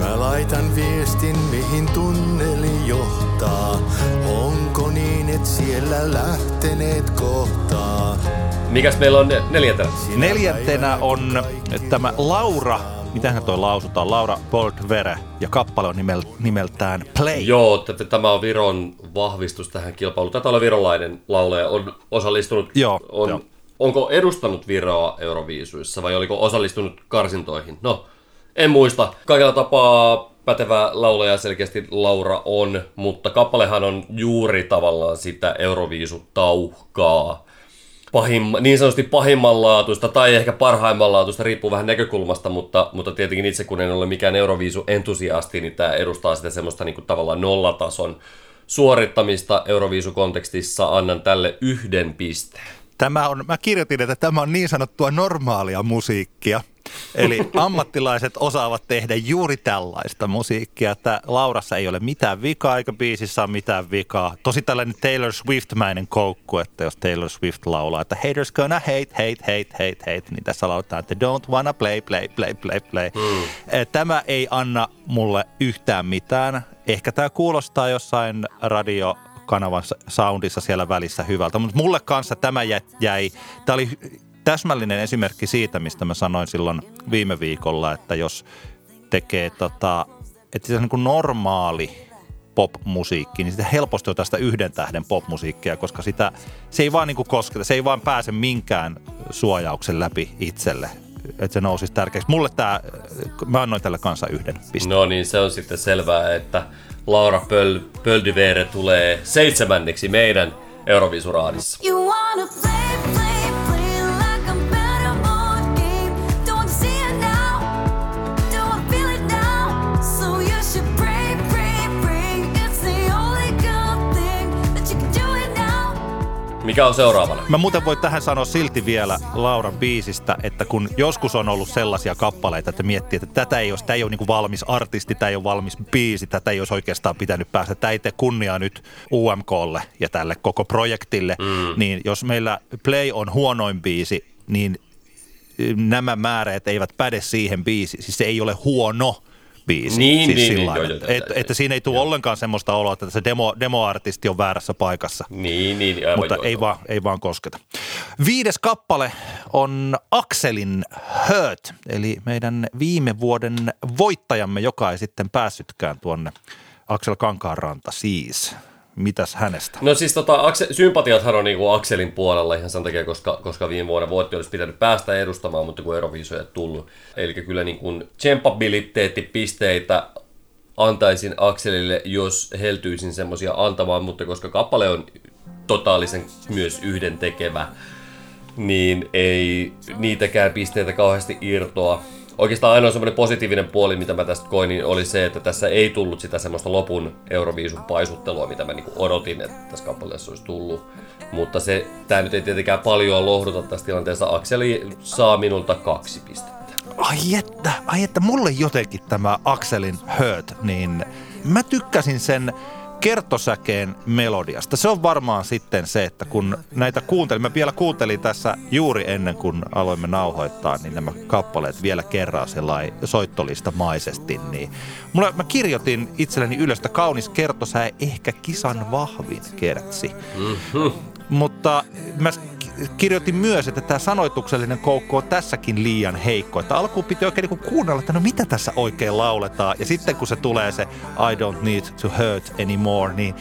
Speaker 4: Mä laitan viestin mihin tunneli johtaa. Onko niin, et siellä lähteneet kohtaa?
Speaker 3: Mikäs meillä on neljäntenä?
Speaker 4: Sinä
Speaker 2: Neljäntenä on tämä Laura, mitähän toi lausutaan, Laura Boldvere ja kappale on nimel, nimeltään Play.
Speaker 3: Joo, t- tämä on Viron vahvistus tähän kilpailuun. Tätä olla virolainen laulaja, on osallistunut,
Speaker 2: Joo,
Speaker 3: on, onko edustanut Viroa Euroviisuissa vai oliko osallistunut karsintoihin? No, en muista. Kaikella tapaa pätevä laulaja selkeästi Laura on, mutta kappalehan on juuri tavallaan sitä Euroviisutauhkaa. Pahimma, niin sanotusti pahimmanlaatuista tai ehkä parhaimmanlaatuista, riippuu vähän näkökulmasta, mutta, mutta tietenkin itse kun en ole mikään Euroviisu-entusiasti, niin tämä edustaa sitä semmoista niin kuin tavallaan nollatason suorittamista Euroviisukontekstissa. Annan tälle yhden pisteen.
Speaker 2: Tämä on, mä kirjoitin, että tämä on niin sanottua normaalia musiikkia. Eli ammattilaiset osaavat tehdä juuri tällaista musiikkia, että Laurassa ei ole mitään vikaa eikä biisissä ole mitään vikaa. Tosi tällainen Taylor Swift-mäinen koukku, että jos Taylor Swift laulaa, että haters gonna hate, hate, hate, hate, hate, niin tässä lauletaan, että don't wanna play, play, play, play, play. Mm. Tämä ei anna mulle yhtään mitään. Ehkä tämä kuulostaa jossain radio kanavan soundissa siellä välissä hyvältä. Mutta mulle kanssa tämä jäi, tämä oli täsmällinen esimerkki siitä, mistä mä sanoin silloin viime viikolla, että jos tekee tota, että se on niin kuin normaali popmusiikki, niin sitä helposti on tästä yhden tähden popmusiikkia, koska sitä, se ei vaan niin kuin kosketa, se ei vaan pääse minkään suojauksen läpi itselle, että se nousisi tärkeäksi. Mulle tämä, mä annoin tälle kanssa yhden pisteen.
Speaker 3: No niin, se on sitten selvää, että Laura Pöl, Pöldivere tulee seitsemänneksi meidän Euroviisuraadissa.
Speaker 5: You wanna play, play
Speaker 3: Mikä on seuraavana?
Speaker 2: Mä muuten voin tähän sanoa silti vielä Lauran biisistä, että kun joskus on ollut sellaisia kappaleita, että miettii, että tätä ei ole, tämä ei ole niin valmis artisti, tämä ei ole valmis biisi, tätä ei olisi oikeastaan pitänyt päästä, tämä ei tee kunniaa nyt UMKlle ja tälle koko projektille, mm. niin jos meillä Play on huonoin biisi, niin nämä määrät eivät päde siihen biisiin. Siis se ei ole huono biisi.
Speaker 3: Niin,
Speaker 2: siis
Speaker 3: niin,
Speaker 2: sillä
Speaker 3: niin, joo, joo,
Speaker 2: että,
Speaker 3: joo,
Speaker 2: että,
Speaker 3: joo.
Speaker 2: siinä ei tule ollenkaan semmoista oloa, että se demo, demoartisti on väärässä paikassa
Speaker 3: Niin, niin, aivan
Speaker 2: mutta
Speaker 3: joo,
Speaker 2: ei,
Speaker 3: joo.
Speaker 2: vaan, ei vaan kosketa. Viides kappale on Akselin Hurt, eli meidän viime vuoden voittajamme, joka ei sitten päässytkään tuonne Aksel Kankaanranta siis. Mitäs hänestä?
Speaker 3: No siis tota, Akse, sympatiathan on niinku Akselin puolella ihan sen takia, koska, koska viime vuonna voitti olisi pitänyt päästä edustamaan, mutta kun Euroviisuja ei tullut. Eli kyllä niin kuin tsempabiliteettipisteitä antaisin Akselille, jos heltyisin semmosia antamaan, mutta koska kappale on totaalisen myös yhden tekevä, niin ei niitäkään pisteitä kauheasti irtoa. Oikeastaan ainoa semmoinen positiivinen puoli, mitä mä tästä koin, niin oli se, että tässä ei tullut sitä semmoista lopun Euroviisun paisuttelua, mitä mä niinku odotin, että tässä kappaleessa olisi tullut. Mutta se, tämä nyt ei tietenkään paljon lohduta tässä tilanteessa. Akseli saa minulta kaksi pistettä.
Speaker 2: Ai että, ai että mulle jotenkin tämä Akselin Hurt, niin mä tykkäsin sen kertosäkeen melodiasta. Se on varmaan sitten se, että kun näitä kuuntelin, mä vielä kuuntelin tässä juuri ennen kuin aloimme nauhoittaa, niin nämä kappaleet vielä kerran sellainen soittolista maisesti, niin mulla, mä kirjoitin itselleni ylös, että kaunis kertosää ehkä kisan vahvin kertsi. Mutta mä kirjoitin myös, että tämä sanoituksellinen koukku on tässäkin liian heikko. Että alkuun piti oikein niin kuunnella, että no mitä tässä oikein lauletaan. Ja sitten kun se tulee se I don't need to hurt anymore, niin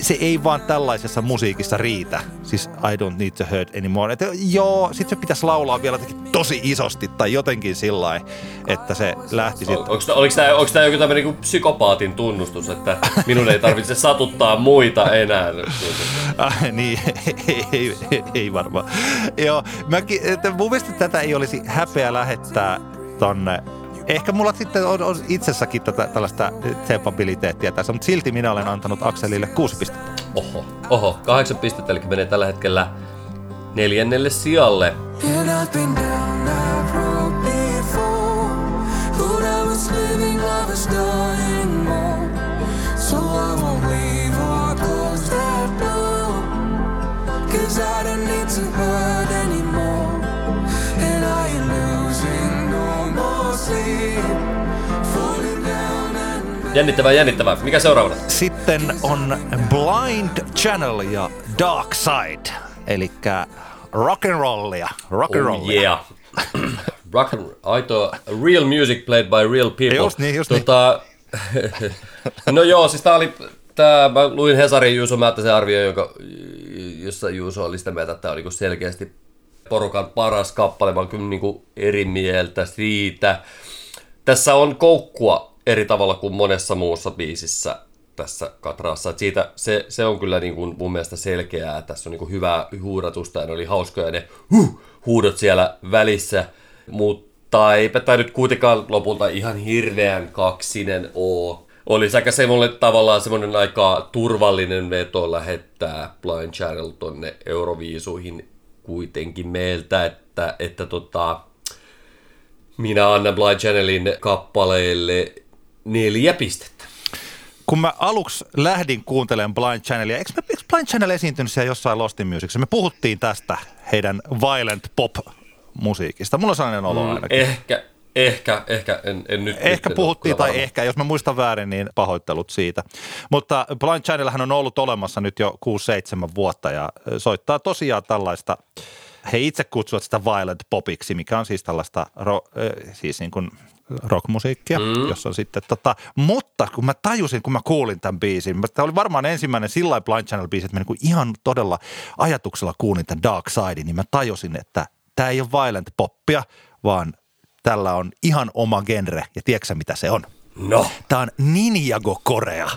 Speaker 2: se ei vaan tällaisessa musiikissa riitä. Siis I don't need to hurt anymore. Että joo, sit se pitäisi laulaa vielä tosi isosti tai jotenkin sillä että se lähti sitten.
Speaker 3: Onko, oliko tämä, onko tämä joku tämmöinen niin psykopaatin tunnustus, että minun ei tarvitse satuttaa muita enää?
Speaker 2: Äh, [LAUGHS] niin, ei, ei, ei, ei varmaan. Joo, mäkin, että mun mielestä tätä ei olisi häpeä lähettää tonne. Ehkä mulla sitten on, on itsessäkin tätä, tällaista tsempabiliteettia tässä, mutta silti minä olen antanut Akselille kuusi pistettä.
Speaker 3: Oho, oho, kahdeksan pistettä, eli menee tällä hetkellä neljännelle sijalle.
Speaker 6: And I've been down that road before.
Speaker 3: Jännittävää, jännittävää. Mikä seuraavana?
Speaker 2: Sitten on Blind Channel ja Dark Side, eli rock and rollia. Rock and
Speaker 3: Oh
Speaker 2: rollia.
Speaker 3: yeah. Rock and, aito real music played by real people.
Speaker 2: Just niin, just niin.
Speaker 3: tota, [LAUGHS] no joo, siis tää oli, tää, mä luin Hesarin Juuso Määttäsen arvio, jossa Juuso oli sitä mieltä, että tää on niinku selkeästi porukan paras kappale. Oon kyllä niinku eri mieltä siitä. Tässä on koukkua eri tavalla kuin monessa muussa biisissä tässä katraassa. Et siitä, se, se, on kyllä niin kuin mun mielestä selkeää. Tässä on niin kuin hyvää huudatusta ja ne oli hauskoja ne huh, huudot siellä välissä. Mutta eipä tämä nyt kuitenkaan lopulta ihan hirveän kaksinen oo. Oli sekä semmoinen tavallaan semmoinen aika turvallinen veto lähettää Blind Channel tonne Euroviisuihin kuitenkin meiltä, että, että tota, minä annan Blind Channelin kappaleelle neljä pistettä.
Speaker 2: kun mä aluksi lähdin kuuntelemaan Blind Channelia, eikö, eikö Blind Channel esiintynyt siellä jossain Lost in Musicissa? Me puhuttiin tästä heidän violent pop-musiikista. Mulla on sellainen olo ainakin.
Speaker 3: Ehkä, ehkä, ehkä, en, en nyt...
Speaker 2: Ehkä
Speaker 3: nyt
Speaker 2: puhuttiin tai
Speaker 3: varma.
Speaker 2: ehkä, jos mä muistan väärin, niin pahoittelut siitä. Mutta Blind Channelhän on ollut olemassa nyt jo 6-7 vuotta ja soittaa tosiaan tällaista, he itse kutsuvat sitä violent popiksi, mikä on siis tällaista ro, siis niin kuin rockmusiikkia, mm. jossa on sitten tota, mutta kun mä tajusin, kun mä kuulin tämän biisin, tämä oli varmaan ensimmäinen sillä Blind Channel biisi, että mä niin ihan todella ajatuksella kuulin tämän Dark Side, niin mä tajusin, että tämä ei ole violent poppia, vaan tällä on ihan oma genre. Ja tiedätkö mitä se on?
Speaker 3: No,
Speaker 2: Tämä on Ninjago Korea.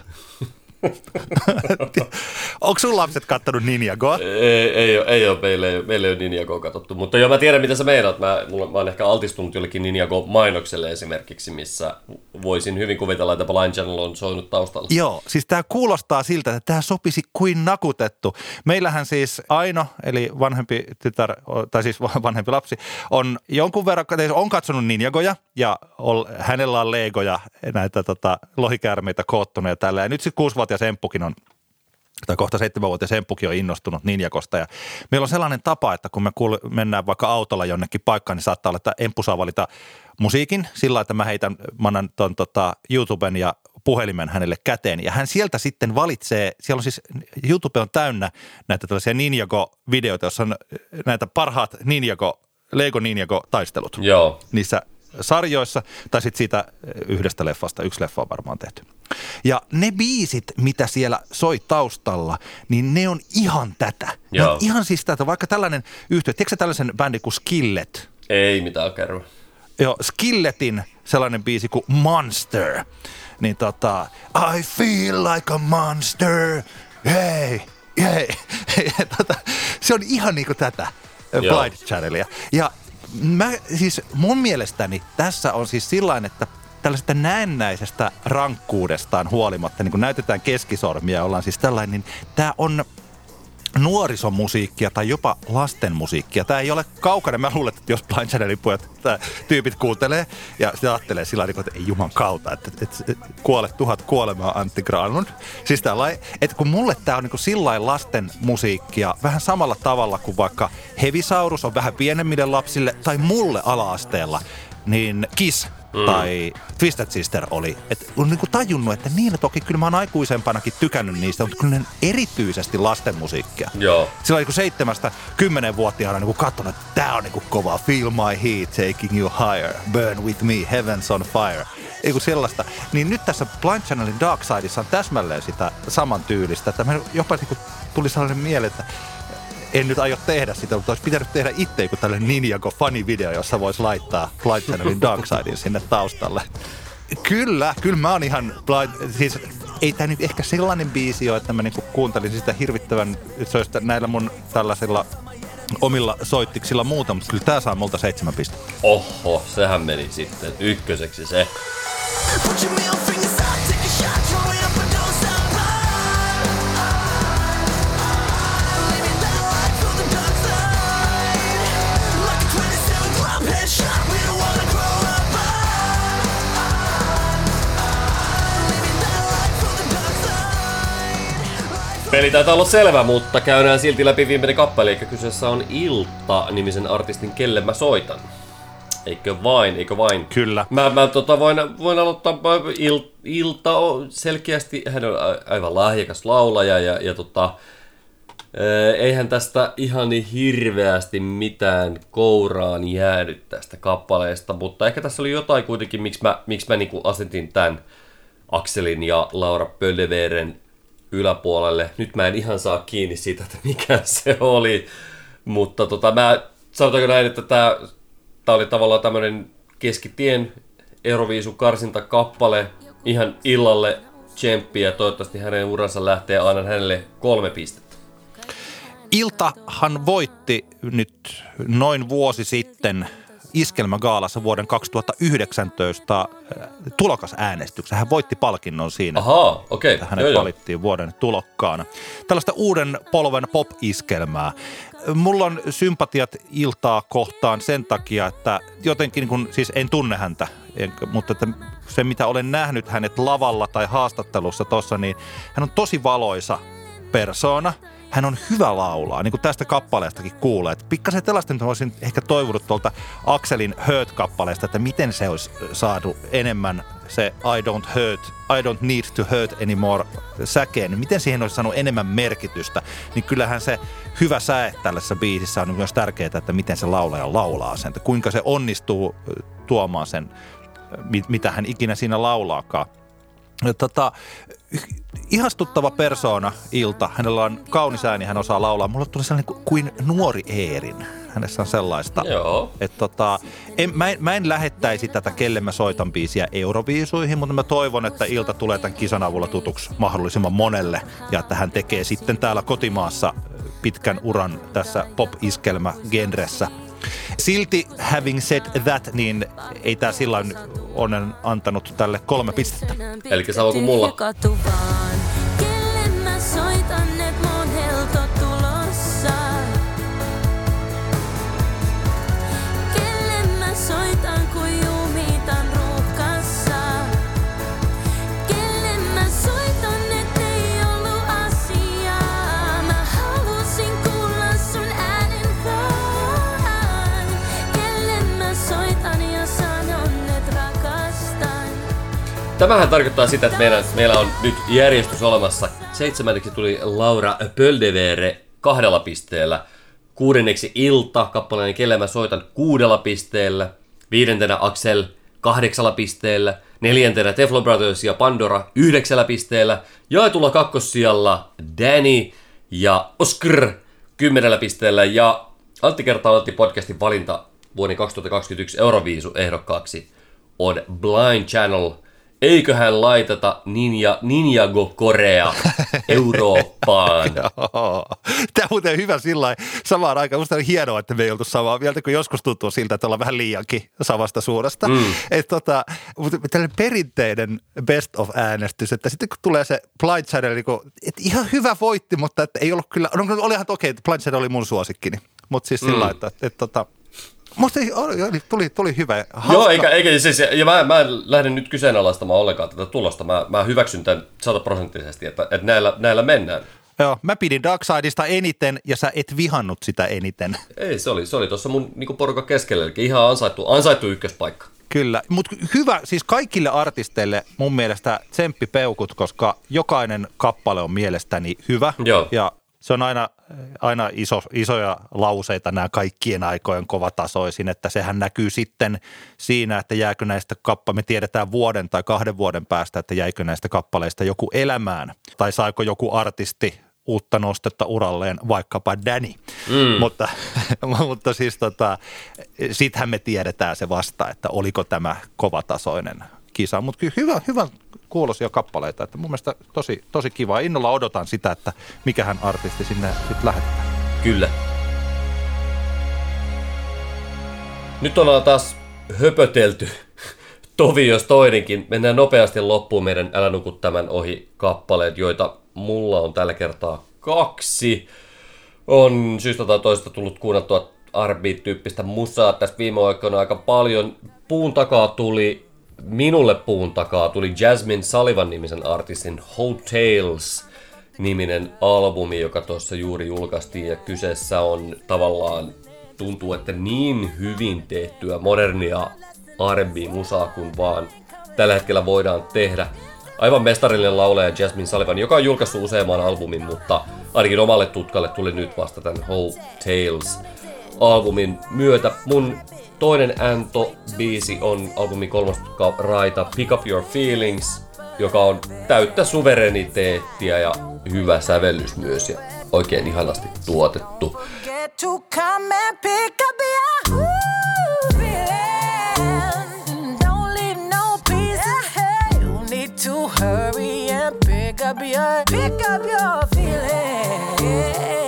Speaker 2: Onko sun lapset kattanut Ninjagoa?
Speaker 3: ei, ei, ole, ei ole, meillä ei, meillä ei ole Ninjagoa katsottu, mutta joo, mä tiedän mitä sä meinaat. Mä, mulla, mä oon ehkä altistunut jollekin Ninjago-mainokselle esimerkiksi, missä voisin hyvin kuvitella, että Blind Channel on soinut taustalla.
Speaker 2: Joo, siis tämä kuulostaa siltä, että tämä sopisi kuin nakutettu. Meillähän siis Aino, eli vanhempi tytär, tai siis vanhempi lapsi, on jonkun verran, on katsonut Ninjagoja, ja ol, hänellä on Legoja, näitä tota, lohikäärmeitä koottuna ja tällä. Ja nyt sitten kuusivuotias Emppukin on tai kohta seitsemänvuotias Emppukin on innostunut Ninjakosta. Ja meillä on sellainen tapa, että kun me kuul- mennään vaikka autolla jonnekin paikkaan, niin saattaa olla, että Emppu saa valita musiikin sillä, että mä heitän, mä annan ton, tota, YouTuben ja puhelimen hänelle käteen. Ja hän sieltä sitten valitsee, siellä on siis, YouTube on täynnä näitä tällaisia Ninjago-videoita, joissa on näitä parhaat Ninjago, Lego Ninjago-taistelut
Speaker 3: Joo.
Speaker 2: niissä sarjoissa, tai sitten siitä yhdestä leffasta, yksi leffa on varmaan tehty. Ja ne biisit, mitä siellä soi taustalla, niin ne on ihan tätä. Ne
Speaker 3: Joo.
Speaker 2: on ihan siis tätä, vaikka tällainen yhtiö, tiedätkö tällaisen bändin kuin Skillet?
Speaker 3: Ei mitään kerro.
Speaker 2: Joo, Skilletin sellainen biisi kuin Monster. Niin tota, I feel like a monster, hey, hey. [LAUGHS] Tota, se on ihan niinku tätä
Speaker 3: Joo.
Speaker 2: Blind Channelia. Ja Mä, siis mun mielestäni tässä on siis sillain, että tällaisesta näennäisestä rankkuudestaan huolimatta, niin kun näytetään keskisormia ollaan siis tällainen, niin tämä on nuorisomusiikkia tai jopa lastenmusiikkia. Tämä ei ole kaukana. Mä luulen, että jos Blind Channelin pojat tyypit kuuntelee ja sitten ajattelee sillä tavalla, että ei juman kautta, että, että, että kuole tuhat kuolemaa Antti Granlund. Siis tällainen, että kun mulle tämä on niin sillä lasten musiikkia vähän samalla tavalla kuin vaikka Hevisaurus on vähän pienemmille lapsille tai mulle ala-asteella, niin Kiss mm. tai Twisted Sister oli. Et on niinku tajunnut, että niin toki kyllä mä oon aikuisempanakin tykännyt niistä, mutta kyllä ne erityisesti lastenmusiikkia.
Speaker 3: Joo.
Speaker 2: Silloin niin seitsemästä kymmenen vuotiaana niin katsonut, että tää on niin kova. Feel my heat, taking you higher. Burn with me, heaven's on fire. Ei kun sellaista. Niin nyt tässä Blind Channelin Dark Sideissa on täsmälleen sitä saman tyylistä. Että jopa niin tuli sellainen mieleen, että en nyt aio tehdä sitä, mutta olisi pitänyt tehdä itse joku tällainen Ninjago funny-video, jossa voisi laittaa Blind Channelin [LAUGHS] Dark Sidein sinne taustalle. Kyllä, kyllä mä oon ihan blind, siis ei tämä nyt ehkä sellainen biisi ole, että mä niinku kuuntelin sitä hirvittävän, että se olisi näillä mun tällaisilla omilla soittiksilla muuta, mutta kyllä tää saa multa seitsemän pistettä.
Speaker 3: Oho, sehän meni sitten ykköseksi se.
Speaker 6: Put your
Speaker 3: Peli taitaa olla selvä, mutta käydään silti läpi viimeinen kappale, eli kyseessä on Ilta-nimisen artistin Kelle mä soitan. Eikö vain, eikö vain?
Speaker 2: Kyllä.
Speaker 3: Mä, mä tota, voin, voin aloittaa il, Ilta on selkeästi, hän on aivan lahjakas laulaja ja, ja tota, eihän tästä ihan niin hirveästi mitään kouraan jäänyt tästä kappaleesta, mutta ehkä tässä oli jotain kuitenkin, miksi mä, miksi mä niinku asetin tämän Akselin ja Laura Pölleveren yläpuolelle. Nyt mä en ihan saa kiinni siitä, että mikä se oli, mutta tota, mä sanotaanko näin, että tämä tää oli tavallaan tämmöinen keskitien Euroviisun karsintakappale ihan illalle tsemppiä. Toivottavasti hänen uransa lähtee aina hänelle kolme pistettä.
Speaker 2: Iltahan voitti nyt noin vuosi sitten Iskelmägaalassa vuoden 2019 äh, tulokasäänestyksen. Hän voitti palkinnon siinä.
Speaker 3: Ahaa, okei.
Speaker 2: että hänet
Speaker 3: Joo, joo.
Speaker 2: valittiin vuoden tulokkaana. Tällaista uuden polven pop-iskelmää. Mulla on sympatiat iltaa kohtaan sen takia, että jotenkin niin kun, siis en tunne häntä, en, mutta että se mitä olen nähnyt hänet lavalla tai haastattelussa tuossa, niin hän on tosi valoisa persoona. Hän on hyvä laulaa, niin kuin tästä kappaleestakin kuulee. Että pikkasen tällaista nyt olisin ehkä toivonut tuolta Akselin Hurt-kappaleesta, että miten se olisi saatu enemmän se I don't hurt, I don't need to hurt anymore säkeen, miten siihen olisi saanut enemmän merkitystä, niin kyllähän se hyvä säe tällaisessa biisissä on myös tärkeää, että miten se laulaja laulaa sen, että kuinka se onnistuu tuomaan sen, mitä hän ikinä siinä laulaakaan. Tota, ihastuttava persoona Ilta. Hänellä on kaunis ääni, hän osaa laulaa. Mulla tuli sellainen kuin, kuin nuori Eerin. Hänessä on sellaista.
Speaker 3: Joo.
Speaker 2: Et tota, en, mä, en, mä en lähettäisi tätä Kelle mä soitan biisiä Euroviisuihin, mutta mä toivon, että Ilta tulee tämän kisan avulla tutuksi mahdollisimman monelle ja että hän tekee sitten täällä kotimaassa pitkän uran tässä pop-iskelmä-genressä. Silti having said that, niin ei tää sillä onnen antanut tälle kolme pistettä.
Speaker 3: Elikkä sama kuin mulla. Tämähän tarkoittaa sitä, että meillä, meillä on nyt järjestys olemassa. Seitsemänneksi tuli Laura Pöldevere kahdella pisteellä. Kuudenneksi Ilta, kappaleen Kelle mä soitan kuudella pisteellä. Viidentenä Axel kahdeksalla pisteellä. Neljäntenä Teflon Brothers ja Pandora yhdeksällä pisteellä. Jaetulla kakkossijalla Danny ja Oscar kymmenellä pisteellä. Ja Antti kertaa Antti podcastin valinta vuoden 2021 Euroviisu ehdokkaaksi on Blind Channel, eiköhän laiteta Ninja, Ninjago Korea [LAUGHS] Eurooppaan. [LAUGHS]
Speaker 2: Tämä on muuten hyvä sillä samaan aikaan. Musta on hienoa, että me ei oltu samaa mieltä, kun joskus tuntuu siltä, että ollaan vähän liiankin samasta suunnasta. Mm. Et tota, mutta tällainen perinteinen best of äänestys, että sitten kun tulee se Blindside, niin kun, että ihan hyvä voitti, mutta että ei ollut kyllä, no olihan okei, että Blindside oli mun suosikkini, mutta siis sillä
Speaker 3: Mm.
Speaker 2: että, että, että tota, Musta oli, tuli, tuli hyvä. Hauska.
Speaker 3: Joo, eikä, eikä siis, ja mä, mä en lähde nyt kyseenalaistamaan ollenkaan tätä tulosta. Mä, mä hyväksyn tämän sataprosenttisesti, että, että näillä, näillä mennään.
Speaker 2: Joo, mä pidin Darksideista eniten ja sä et vihannut sitä eniten.
Speaker 3: Ei, se oli, se oli tuossa mun niin porukan keskellä, eli ihan ansaittu, ansaittu ykköspaikka.
Speaker 2: Kyllä, mutta hyvä, siis kaikille artisteille mun mielestä tsemppipeukut, koska jokainen kappale on mielestäni hyvä.
Speaker 3: Joo.
Speaker 2: Ja se on aina, aina iso, isoja lauseita nämä kaikkien aikojen kovatasoisin, että sehän näkyy sitten siinä, että jääkö näistä kappa, me tiedetään vuoden tai kahden vuoden päästä, että jäikö näistä kappaleista joku elämään, tai saiko joku artisti uutta nostetta uralleen, vaikkapa Danny. Mm. Mutta, [LAUGHS] mutta siis tota, sittenhän me tiedetään se vasta, että oliko tämä kovatasoinen kisa. Mutta kyllä hyvä, hyvä kuulosia kappaleita, että mun mielestä tosi, tosi kiva. Innolla odotan sitä, että mikähän artisti sinne sitten lähetetään.
Speaker 3: Kyllä. Nyt ollaan taas höpötelty [LAUGHS] tovi jos toinenkin. Mennään nopeasti loppuun meidän Älä nuku tämän ohi kappaleet, joita mulla on tällä kertaa kaksi. On syystä tai toisesta tullut kuunneltua R&B-tyyppistä musaa tässä viime aikoina aika paljon. Puun takaa tuli, minulle puun takaa tuli Jasmine Sullivan nimisen artistin Hotels niminen albumi, joka tuossa juuri julkaistiin ja kyseessä on tavallaan tuntuu, että niin hyvin tehtyä modernia R&B-musaa kuin vaan tällä hetkellä voidaan tehdä. Aivan mestarillinen laulaja Jasmine Sullivan, joka on julkaissut useamman albumin, mutta ainakin omalle tutkalle tuli nyt vasta tämän Whole Tales albumin myötä. Mun toinen Anto-biisi on albumin kolmas raita Pick Up Your Feelings, joka on täyttä suvereniteettia ja hyvä sävellys myös ja oikein ihanasti tuotettu.
Speaker 5: Get to come and pick up your feeling. Don't leave no pick up your pick up your feeling.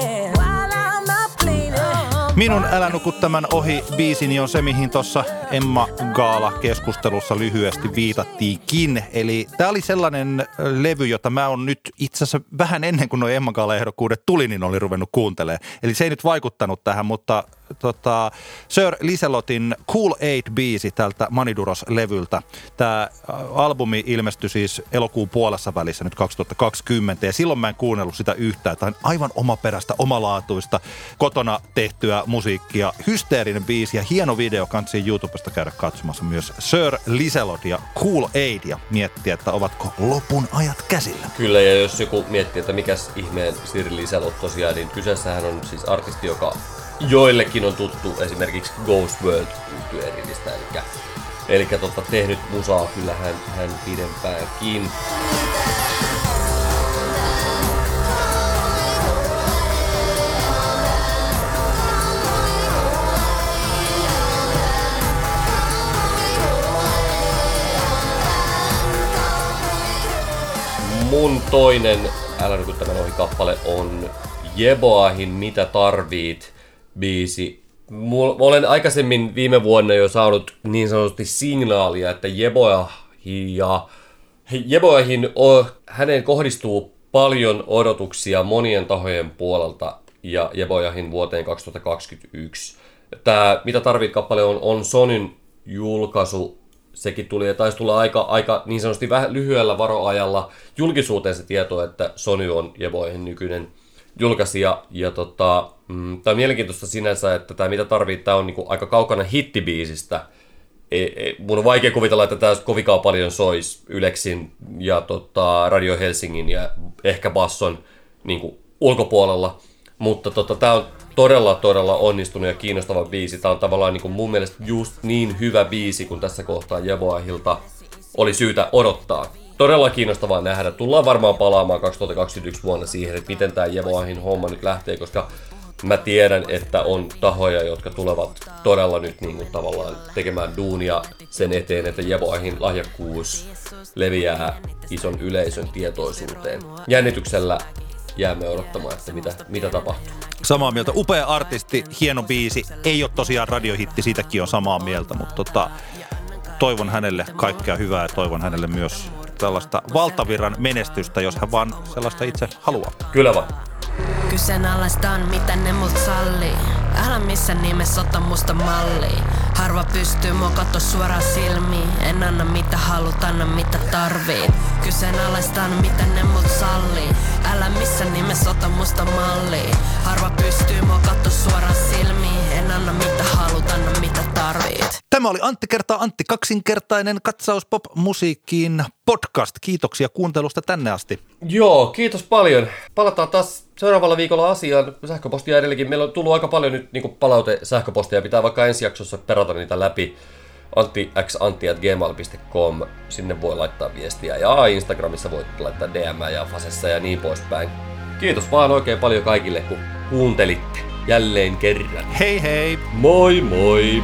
Speaker 2: Minun Älä nuku tämän ohi biisini on se, mihin tuossa Emma Gaala-keskustelussa lyhyesti viitattiinkin. Eli tämä oli sellainen levy, jota mä oon nyt itse asiassa vähän ennen kuin nuo Emma Gaala-ehdokkuudet tuli, niin oli ruvennut kuuntelemaan. Eli se ei nyt vaikuttanut tähän, mutta tota, Sir Liselotin Cool Aid biisi tältä Maniduros-levyltä. Tämä albumi ilmestyi siis elokuun puolessa välissä nyt 2020 ja silloin mä en kuunnellut sitä yhtään. Tämä on aivan omaperäistä, omalaatuista, kotona tehtyä musiikkia. Hysteerinen biisi ja hieno video kansi YouTubesta käydä katsomassa myös Sir Liselot ja Cool Aid ja miettiä, että ovatko lopun ajat käsillä.
Speaker 3: Kyllä, ja jos joku miettii, että mikäs ihmeen Sirli Liselot tosiaan, niin kyseessähän on siis artisti, joka joillekin on tuttu esimerkiksi Ghost World yhtyeerillistä, eli, eli tota, tehnyt musaa kyllä hän, hän pidempäänkin. Mun toinen Älä nuku tämän ohi kappale on Jeboahin Mitä tarvit biisi. Mul, olen aikaisemmin viime vuonna jo saanut niin sanotusti signaalia, että Jeboahi ja Jeboahin o, häneen kohdistuu paljon odotuksia monien tahojen puolelta ja Jeboahin vuoteen 2021. Tämä Mitä tarvit kappale on, on Sonyn julkaisu sekin tuli ja taisi tulla aika, aika niin sanotusti vähän lyhyellä varoajalla julkisuuteen se tieto, että Sony on Jevoihin nykyinen julkaisija. Ja tota, mm, tämä on mielenkiintoista sinänsä, että tämä mitä tarvitsee, tämä on niinku aika kaukana hittibiisistä. E, e, mun on vaikea kuvitella, että tämä kovikaan paljon sois Yleksin ja tota, Radio Helsingin ja ehkä Basson niinku, ulkopuolella. Mutta tota, tämä on todella, todella onnistunut ja kiinnostava biisi. Tämä on tavallaan niin kuin mun mielestä just niin hyvä biisi, kun tässä kohtaa Jevoahilta oli syytä odottaa. Todella kiinnostavaa nähdä. Tullaan varmaan palaamaan 2021 vuonna siihen, että miten tämä Jevoahin homma nyt lähtee, koska Mä tiedän, että on tahoja, jotka tulevat todella nyt niin kuin tavallaan tekemään duunia sen eteen, että Jevoahin lahjakkuus leviää ison yleisön tietoisuuteen. Jännityksellä jäämme odottamaan, että mitä, mitä tapahtuu.
Speaker 2: Samaa mieltä. Upea artisti, hieno biisi. Ei ole tosiaan radiohitti, siitäkin on samaa mieltä, mutta tota, toivon hänelle kaikkea hyvää ja toivon hänelle myös tällaista valtavirran menestystä, jos hän vaan sellaista itse haluaa.
Speaker 3: Kyllä vaan.
Speaker 7: Kyseenalaistaan mitä ne mut sallii. Älä missä nimessä ota musta mallia. Harva pystyy mua katto suoraan silmiin. En anna mitä halut, anna mitä tarviit Kyseenalaistaan mitä ne mut sallii. Älä missä nimessä ota musta mallia. Harva pystyy mua katto suoraan silmiin En anna mitä halut, anna mitä tarviit
Speaker 2: Tämä oli Antti kertaa Antti, kaksinkertainen katsaus pop-musiikkiin podcast. Kiitoksia kuuntelusta tänne asti.
Speaker 3: Joo, kiitos paljon. Palataan taas seuraavalla viikolla asiaan. Sähköpostia edelleenkin. Meillä on tullut aika paljon nyt niin palaute sähköpostia. Pitää vaikka ensi jaksossa perata niitä läpi. antixantti.gmail.com. Sinne voi laittaa viestiä. Ja Instagramissa voit laittaa DM ja Fasessa ja niin poispäin. Kiitos vaan oikein paljon kaikille, kun kuuntelitte jälleen kerran.
Speaker 2: Hei hei!
Speaker 3: Moi moi!